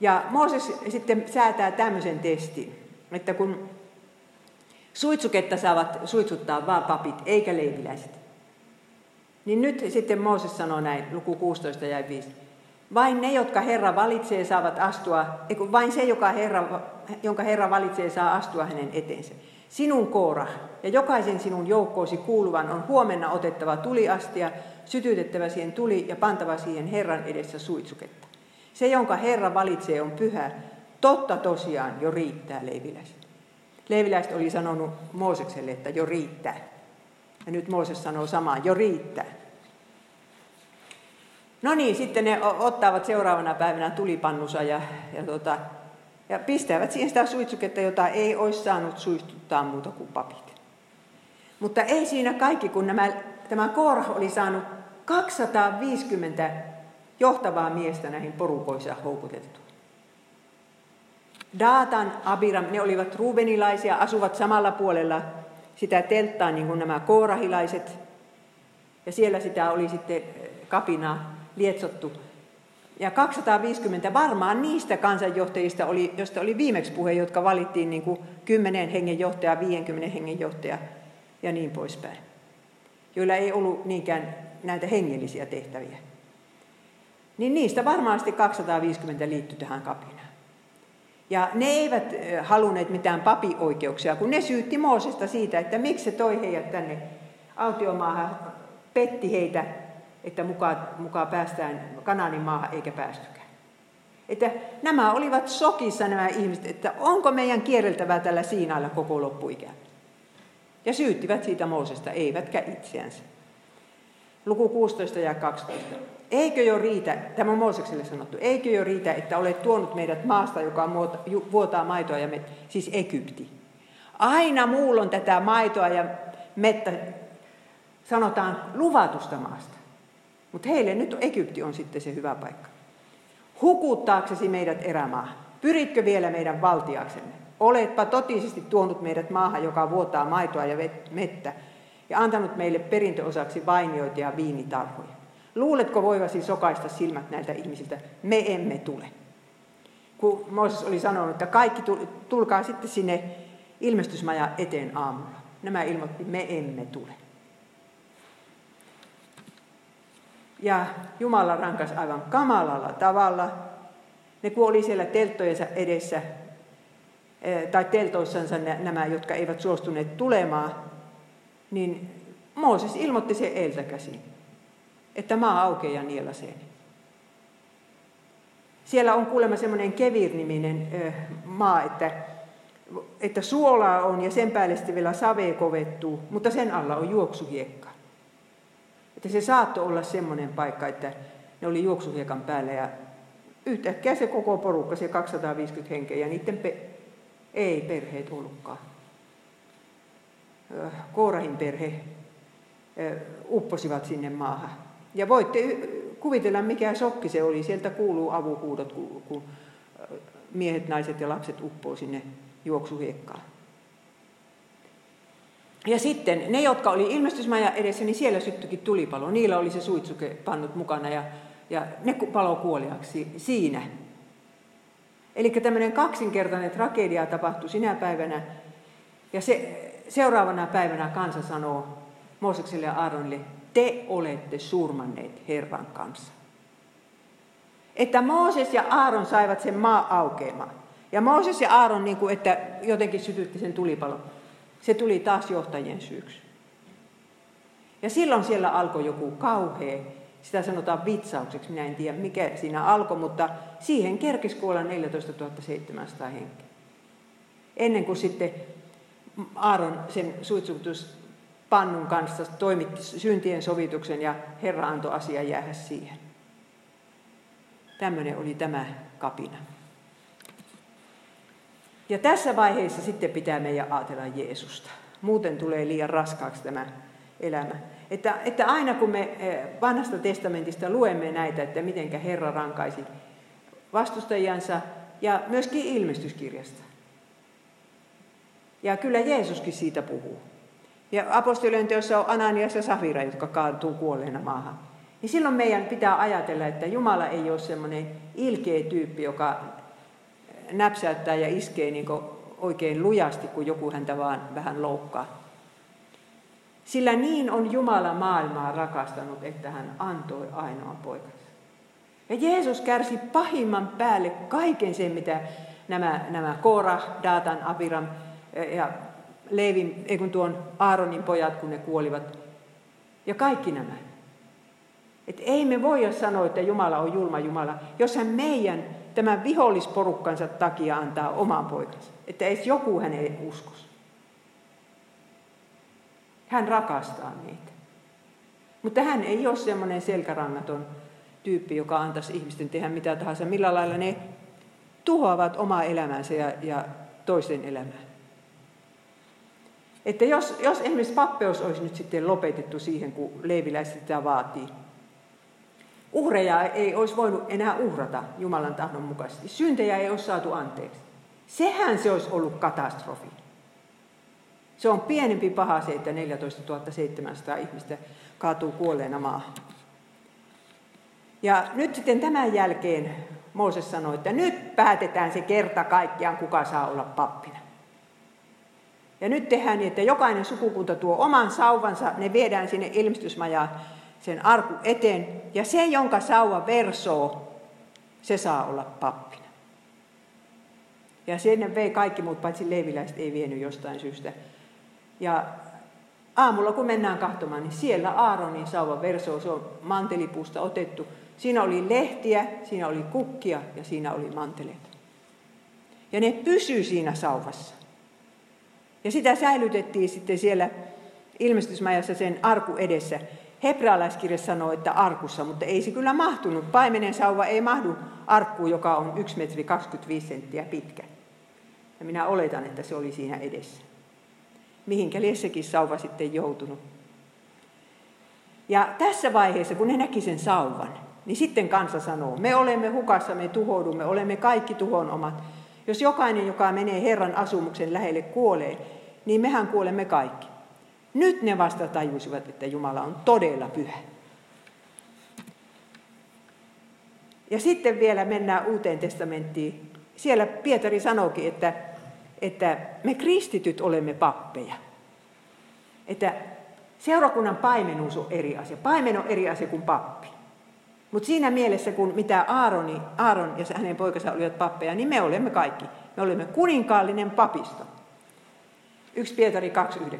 Ja Mooses sitten säätää tämmöisen testin, että kun suitsuketta saavat suitsuttaa vain papit eikä leiviläiset, niin nyt sitten Mooses sanoo näin, luku 16 ja 5. Vain ne, jotka Herra valitsee, saavat astua, vain se, joka Herra, jonka Herra valitsee, saa astua hänen eteensä. Sinun koora ja jokaisen sinun joukkoosi kuuluvan on huomenna otettava tuliastia, sytytettävä siihen tuli ja pantava siihen Herran edessä suitsuketta. Se, jonka Herra valitsee, on pyhä. Totta tosiaan jo riittää, leiviläiset. Leiviläiset oli sanonut Moosekselle, että jo riittää. Ja nyt Mooses sanoo samaan, jo riittää. No niin, sitten ne ottavat seuraavana päivänä tulipannusa ja, ja, tota, ja pistävät siihen sitä suitsuketta, jota ei olisi saanut suistuttaa muuta kuin papit. Mutta ei siinä kaikki, kun nämä, tämä Korah oli saanut 250 johtavaa miestä näihin porukoissa houkutettu. Daatan, Abiram, ne olivat ruubenilaisia, asuvat samalla puolella sitä telttaa niin kuin nämä koorahilaiset. Ja siellä sitä oli sitten kapinaa lietsottu. Ja 250 varmaan niistä kansanjohtajista, oli, josta oli viimeksi puhe, jotka valittiin niin kuin 10 hengen johtaja, 50 hengen johtaja ja niin poispäin. Joilla ei ollut niinkään näitä hengellisiä tehtäviä. Niin niistä varmasti 250 liittyi tähän kapinaan. Ja ne eivät halunneet mitään papioikeuksia, kun ne syytti Moosesta siitä, että miksi se toi heidät tänne autiomaahan, petti heitä että mukaan, mukaan päästään Kanaanin maahan eikä päästykään. Että nämä olivat sokissa nämä ihmiset, että onko meidän kierreltävää tällä Siinailla koko loppuikä. Ja syyttivät siitä Moosesta, eivätkä itseänsä. Luku 16 ja 12. Eikö jo riitä, tämä on Moosekselle sanottu, eikö jo riitä, että olet tuonut meidät maasta, joka vuotaa maitoa ja mettä, siis Egypti. Aina muulla on tätä maitoa ja mettä, sanotaan luvatusta maasta. Mutta heille nyt Egypti on sitten se hyvä paikka. Hukuttaaksesi meidät erämaa. Pyritkö vielä meidän valtiaksemme? Oletpa totisesti tuonut meidät maahan, joka vuotaa maitoa ja mettä, ja antanut meille perintöosaksi vainioita ja viinitarhoja. Luuletko voivasi sokaista silmät näiltä ihmisiltä? Me emme tule. Kun Mooses oli sanonut, että kaikki tulkaa sitten sinne ilmestysmaja eteen aamulla. Nämä ilmoitti, me emme tule. Ja Jumala rankas aivan kamalalla tavalla. ne kun oli siellä telttojensa edessä, tai teltoissansa nämä, jotka eivät suostuneet tulemaan, niin Mooses ilmoitti sen eiltä käsin, että maa aukeaa ja nielaseen. Siellä on kuulemma semmoinen Kevir-niminen maa, että, että suolaa on ja sen päälle sitten vielä save kovettuu, mutta sen alla on juoksuhiekka. Että se saattoi olla semmoinen paikka, että ne oli juoksuhiekan päällä ja yhtäkkiä se koko porukka, se 250 henkeä ja niiden pe- ei perheet ollutkaan. Koorahin perhe upposivat sinne maahan. Ja voitte kuvitella, mikä sokki se oli. Sieltä kuuluu avuhuudot, kun miehet, naiset ja lapset uppoo sinne juoksuhiekkaan. Ja sitten ne, jotka oli ilmestysmaja edessä, niin siellä syttyikin tulipalo. Niillä oli se suitsuke pannut mukana ja, ja ne palo kuoliaksi siinä. Eli tämmöinen kaksinkertainen tragedia tapahtui sinä päivänä. Ja se, seuraavana päivänä kansa sanoo Moosekselle ja Aaronille, te olette surmanneet Herran kanssa. Että Mooses ja Aaron saivat sen maa aukeamaan. Ja Mooses ja Aaron, niin kuin, että jotenkin sytytti sen tulipalon, se tuli taas johtajien syyksi. Ja silloin siellä alkoi joku kauhea, sitä sanotaan vitsaukseksi, minä en tiedä mikä siinä alkoi, mutta siihen kerkisi kuolla 14 700 henkeä. Ennen kuin sitten Aaron sen suitsutus pannun kanssa toimitti syntien sovituksen ja Herra antoi asia jäädä siihen. Tämmöinen oli tämä kapina. Ja tässä vaiheessa sitten pitää meidän ajatella Jeesusta. Muuten tulee liian raskaaksi tämä elämä. Että, että aina kun me eh, vanhasta testamentista luemme näitä, että miten Herra rankaisi vastustajansa ja myöskin ilmestyskirjasta. Ja kyllä Jeesuskin siitä puhuu. Ja apostolien teossa on Ananias ja Safira, jotka kaatuu kuolleena maahan. Niin silloin meidän pitää ajatella, että Jumala ei ole semmoinen ilkeä tyyppi, joka näpsäyttää ja iskee niin oikein lujasti, kun joku häntä vaan vähän loukkaa. Sillä niin on Jumala maailmaa rakastanut, että hän antoi ainoan poikansa. Ja Jeesus kärsi pahimman päälle kaiken sen, mitä nämä, nämä Koora, Daatan, Abiram ja Leivin, ei kun tuon Aaronin pojat, kun ne kuolivat. Ja kaikki nämä. Et ei me voi sanoa, että Jumala on julma Jumala, jos hän meidän tämän vihollisporukkansa takia antaa oman poikansa. Että edes joku ei uskos. Hän rakastaa meitä. Mutta hän ei ole semmoinen selkärangaton tyyppi, joka antaisi ihmisten tehdä mitä tahansa. Millä lailla ne tuhoavat omaa elämänsä ja, ja toisen elämää. Että jos, jos esimerkiksi pappeus olisi nyt sitten lopetettu siihen, kun leiviläiset sitä vaatii, uhreja ei olisi voinut enää uhrata Jumalan tahdon mukaisesti. Syntejä ei olisi saatu anteeksi. Sehän se olisi ollut katastrofi. Se on pienempi paha se, että 14 700 ihmistä kaatuu kuolleena maahan. Ja nyt sitten tämän jälkeen Mooses sanoi, että nyt päätetään se kerta kaikkiaan, kuka saa olla pappina. Ja nyt tehdään niin, että jokainen sukukunta tuo oman sauvansa, ne viedään sinne ilmestysmajaan sen arku eteen. Ja se, jonka sauva versoo, se saa olla pappina. Ja sinne vei kaikki muut, paitsi leiviläiset ei vienyt jostain syystä. Ja aamulla kun mennään kahtomaan, niin siellä Aaronin sauva versoo, se on mantelipuusta otettu. Siinä oli lehtiä, siinä oli kukkia ja siinä oli manteleita. Ja ne pysyy siinä sauvassa. Ja sitä säilytettiin sitten siellä ilmestysmajassa sen arku edessä. Hebrealaiskirja sanoo, että arkussa, mutta ei se kyllä mahtunut. Paimenen sauva ei mahdu arkkuun, joka on 1 metri 25 senttiä pitkä. Ja minä oletan, että se oli siinä edessä. Mihinkä liessäkin sauva sitten joutunut. Ja tässä vaiheessa, kun ne näki sen sauvan, niin sitten kansa sanoo, me olemme hukassa, me tuhoudumme, olemme kaikki tuhon omat. Jos jokainen, joka menee Herran asumuksen lähelle, kuolee, niin mehän kuolemme kaikki. Nyt ne vasta tajusivat, että Jumala on todella pyhä. Ja sitten vielä mennään uuteen testamenttiin. Siellä Pietari sanoikin, että, että me kristityt olemme pappeja. Että seurakunnan paimenuus on eri asia. Paimen on eri asia kuin pappi. Mutta siinä mielessä, kun mitä Aaroni, Aaron ja hänen poikansa olivat pappeja, niin me olemme kaikki. Me olemme kuninkaallinen papisto. 1 Pietari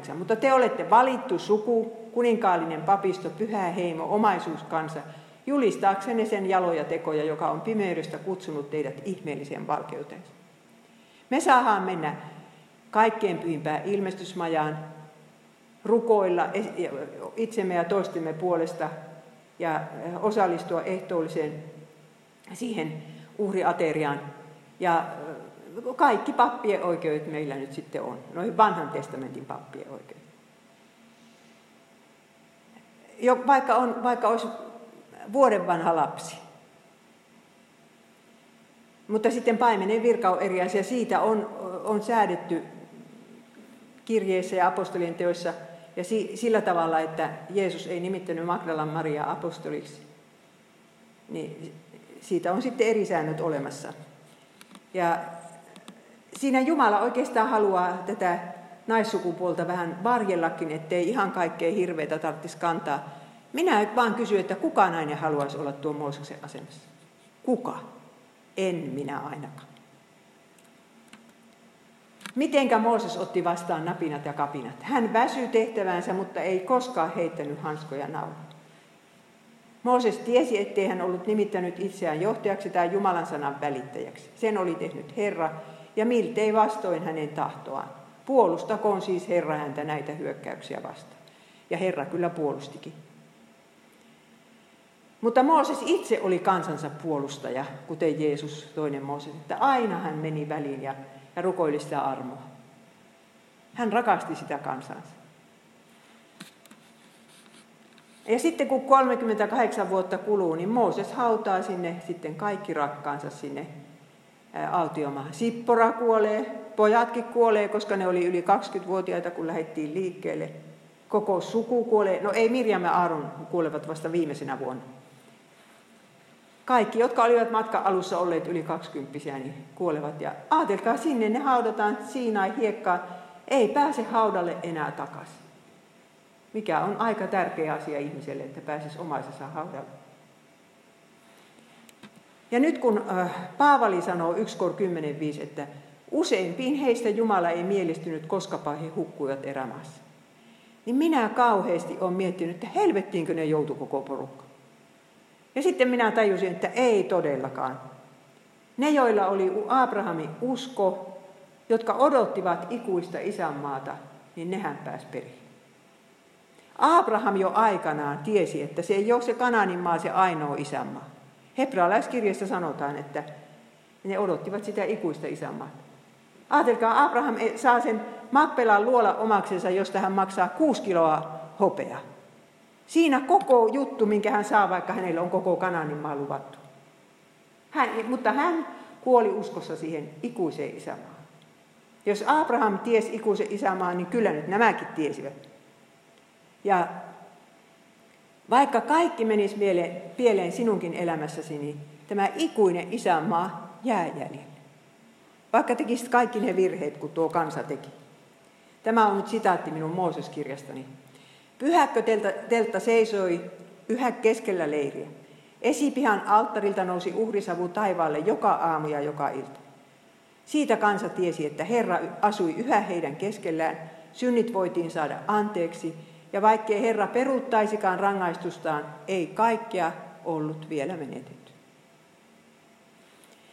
2.9. Mutta te olette valittu suku, kuninkaallinen papisto, pyhä heimo, omaisuuskansa, julistaaksenne sen jaloja tekoja, joka on pimeydestä kutsunut teidät ihmeelliseen valkeuteen. Me saadaan mennä kaikkein pyhimpään ilmestysmajaan, rukoilla itsemme ja toistemme puolesta ja osallistua ehtoolliseen siihen uhriateriaan. Ja kaikki pappien oikeudet meillä nyt sitten on, noin vanhan testamentin pappien oikeudet. Jo, vaikka, on, vaikka olisi vuoden vanha lapsi. Mutta sitten paimenen virka on eri asia. Siitä on, on säädetty kirjeissä ja apostolien teoissa ja sillä tavalla, että Jeesus ei nimittänyt Magdalan Maria apostoliksi. Niin siitä on sitten eri säännöt olemassa. Ja siinä Jumala oikeastaan haluaa tätä naissukupuolta vähän varjellakin, ettei ihan kaikkea hirveitä tarvitsisi kantaa. Minä vaan kysyn, että kuka nainen haluaisi olla tuon Mooseksen asemassa? Kuka? En minä ainakaan. Mitenkä Mooses otti vastaan napinat ja kapinat? Hän väsyi tehtävänsä, mutta ei koskaan heittänyt hanskoja naulaan. Mooses tiesi, ettei hän ollut nimittänyt itseään johtajaksi tai Jumalan sanan välittäjäksi. Sen oli tehnyt Herra, ja miltei vastoin hänen tahtoaan. Puolustakoon siis Herra häntä näitä hyökkäyksiä vastaan. Ja Herra kyllä puolustikin. Mutta Mooses itse oli kansansa puolustaja, kuten Jeesus, toinen Mooses, että aina hän meni väliin ja, ja rukoili sitä armoa. Hän rakasti sitä kansansa. Ja sitten kun 38 vuotta kuluu, niin Mooses hautaa sinne sitten kaikki rakkaansa sinne autiomaahan. Sippora kuolee, pojatkin kuolee, koska ne oli yli 20-vuotiaita, kun lähdettiin liikkeelle. Koko suku kuolee. No ei Mirjam ja Aaron kuolevat vasta viimeisenä vuonna. Kaikki, jotka olivat matka alussa olleet yli 20 niin kuolevat. Ja ajatelkaa sinne, ne haudataan Siinai hiekkaan. Ei pääse haudalle enää takaisin. Mikä on aika tärkeä asia ihmiselle, että pääsisi omaisensa haudalle. Ja nyt kun äh, Paavali sanoo 1 kor 10.5, että useimpiin heistä Jumala ei mielistynyt, koska he hukkuivat erämaassa. Niin minä kauheasti olen miettinyt, että helvettiinkö ne joutu koko porukka. Ja sitten minä tajusin, että ei todellakaan. Ne, joilla oli Abrahamin usko, jotka odottivat ikuista isänmaata, niin nehän pääs periin. Abraham jo aikanaan tiesi, että se ei ole se Kananin maa se ainoa isänmaa. Hebrealaiskirjassa sanotaan, että ne odottivat sitä ikuista isänmaata. Ajatelkaa, Abraham saa sen Mappelan luola omaksensa, josta hän maksaa kuusi kiloa hopeaa. Siinä koko juttu, minkä hän saa, vaikka hänellä on koko Kananin maa luvattu. Hän, mutta hän kuoli uskossa siihen ikuiseen isämaahan. Jos Abraham tiesi ikuisen isämaan, niin kyllä nyt nämäkin tiesivät. Ja vaikka kaikki menisi pieleen sinunkin elämässäsi, niin tämä ikuinen isänmaa jää jäljelle. Vaikka tekisit kaikki ne virheet, kun tuo kansa teki. Tämä on nyt sitaatti minun Mooses-kirjastani. Pyhäkkö teltta, teltta seisoi yhä keskellä leiriä. Esipihan alttarilta nousi uhrisavu taivaalle joka aamu ja joka ilta. Siitä kansa tiesi, että Herra asui yhä heidän keskellään, synnit voitiin saada anteeksi ja vaikkei Herra peruuttaisikaan rangaistustaan, ei kaikkea ollut vielä menetetty.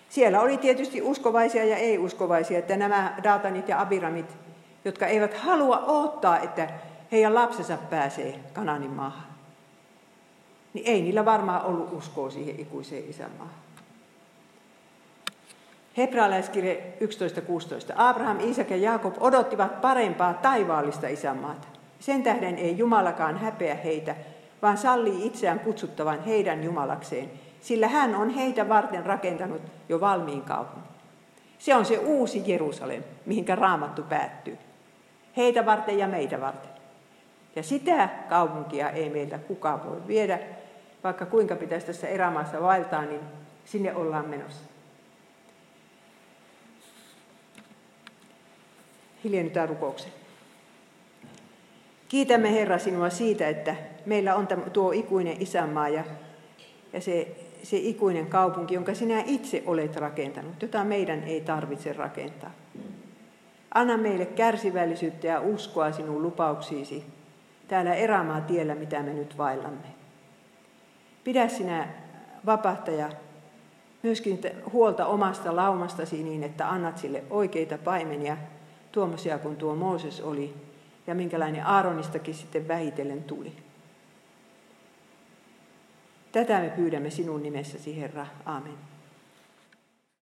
Siellä oli tietysti uskovaisia ja ei-uskovaisia, että nämä Datanit ja Abiramit, jotka eivät halua odottaa, että heidän lapsensa pääsee Kananin maahan, niin ei niillä varmaan ollut uskoa siihen ikuiseen isänmaahan. Hebrealaiskirje 11.16. Abraham, Iisak ja Jaakob odottivat parempaa taivaallista isänmaata. Sen tähden ei Jumalakaan häpeä heitä, vaan sallii itseään kutsuttavan heidän Jumalakseen, sillä hän on heitä varten rakentanut jo valmiin kaupungin. Se on se uusi Jerusalem, mihinkä raamattu päättyy. Heitä varten ja meitä varten. Ja sitä kaupunkia ei meiltä kukaan voi viedä, vaikka kuinka pitäisi tässä erämaassa vaeltaa, niin sinne ollaan menossa. Hiljennytään rukouksen. Kiitämme Herra sinua siitä, että meillä on tuo ikuinen isänmaa ja ja se, se ikuinen kaupunki, jonka sinä itse olet rakentanut, jota meidän ei tarvitse rakentaa. Anna meille kärsivällisyyttä ja uskoa sinun lupauksiisi täällä erämaa tiellä, mitä me nyt vaillamme. Pidä sinä vapahtaja myöskin huolta omasta laumastasi niin, että annat sille oikeita paimenia, tuommoisia kuin tuo Mooses oli, ja minkälainen Aaronistakin sitten vähitellen tuli. Tätä me pyydämme sinun nimessäsi, Herra. Amen.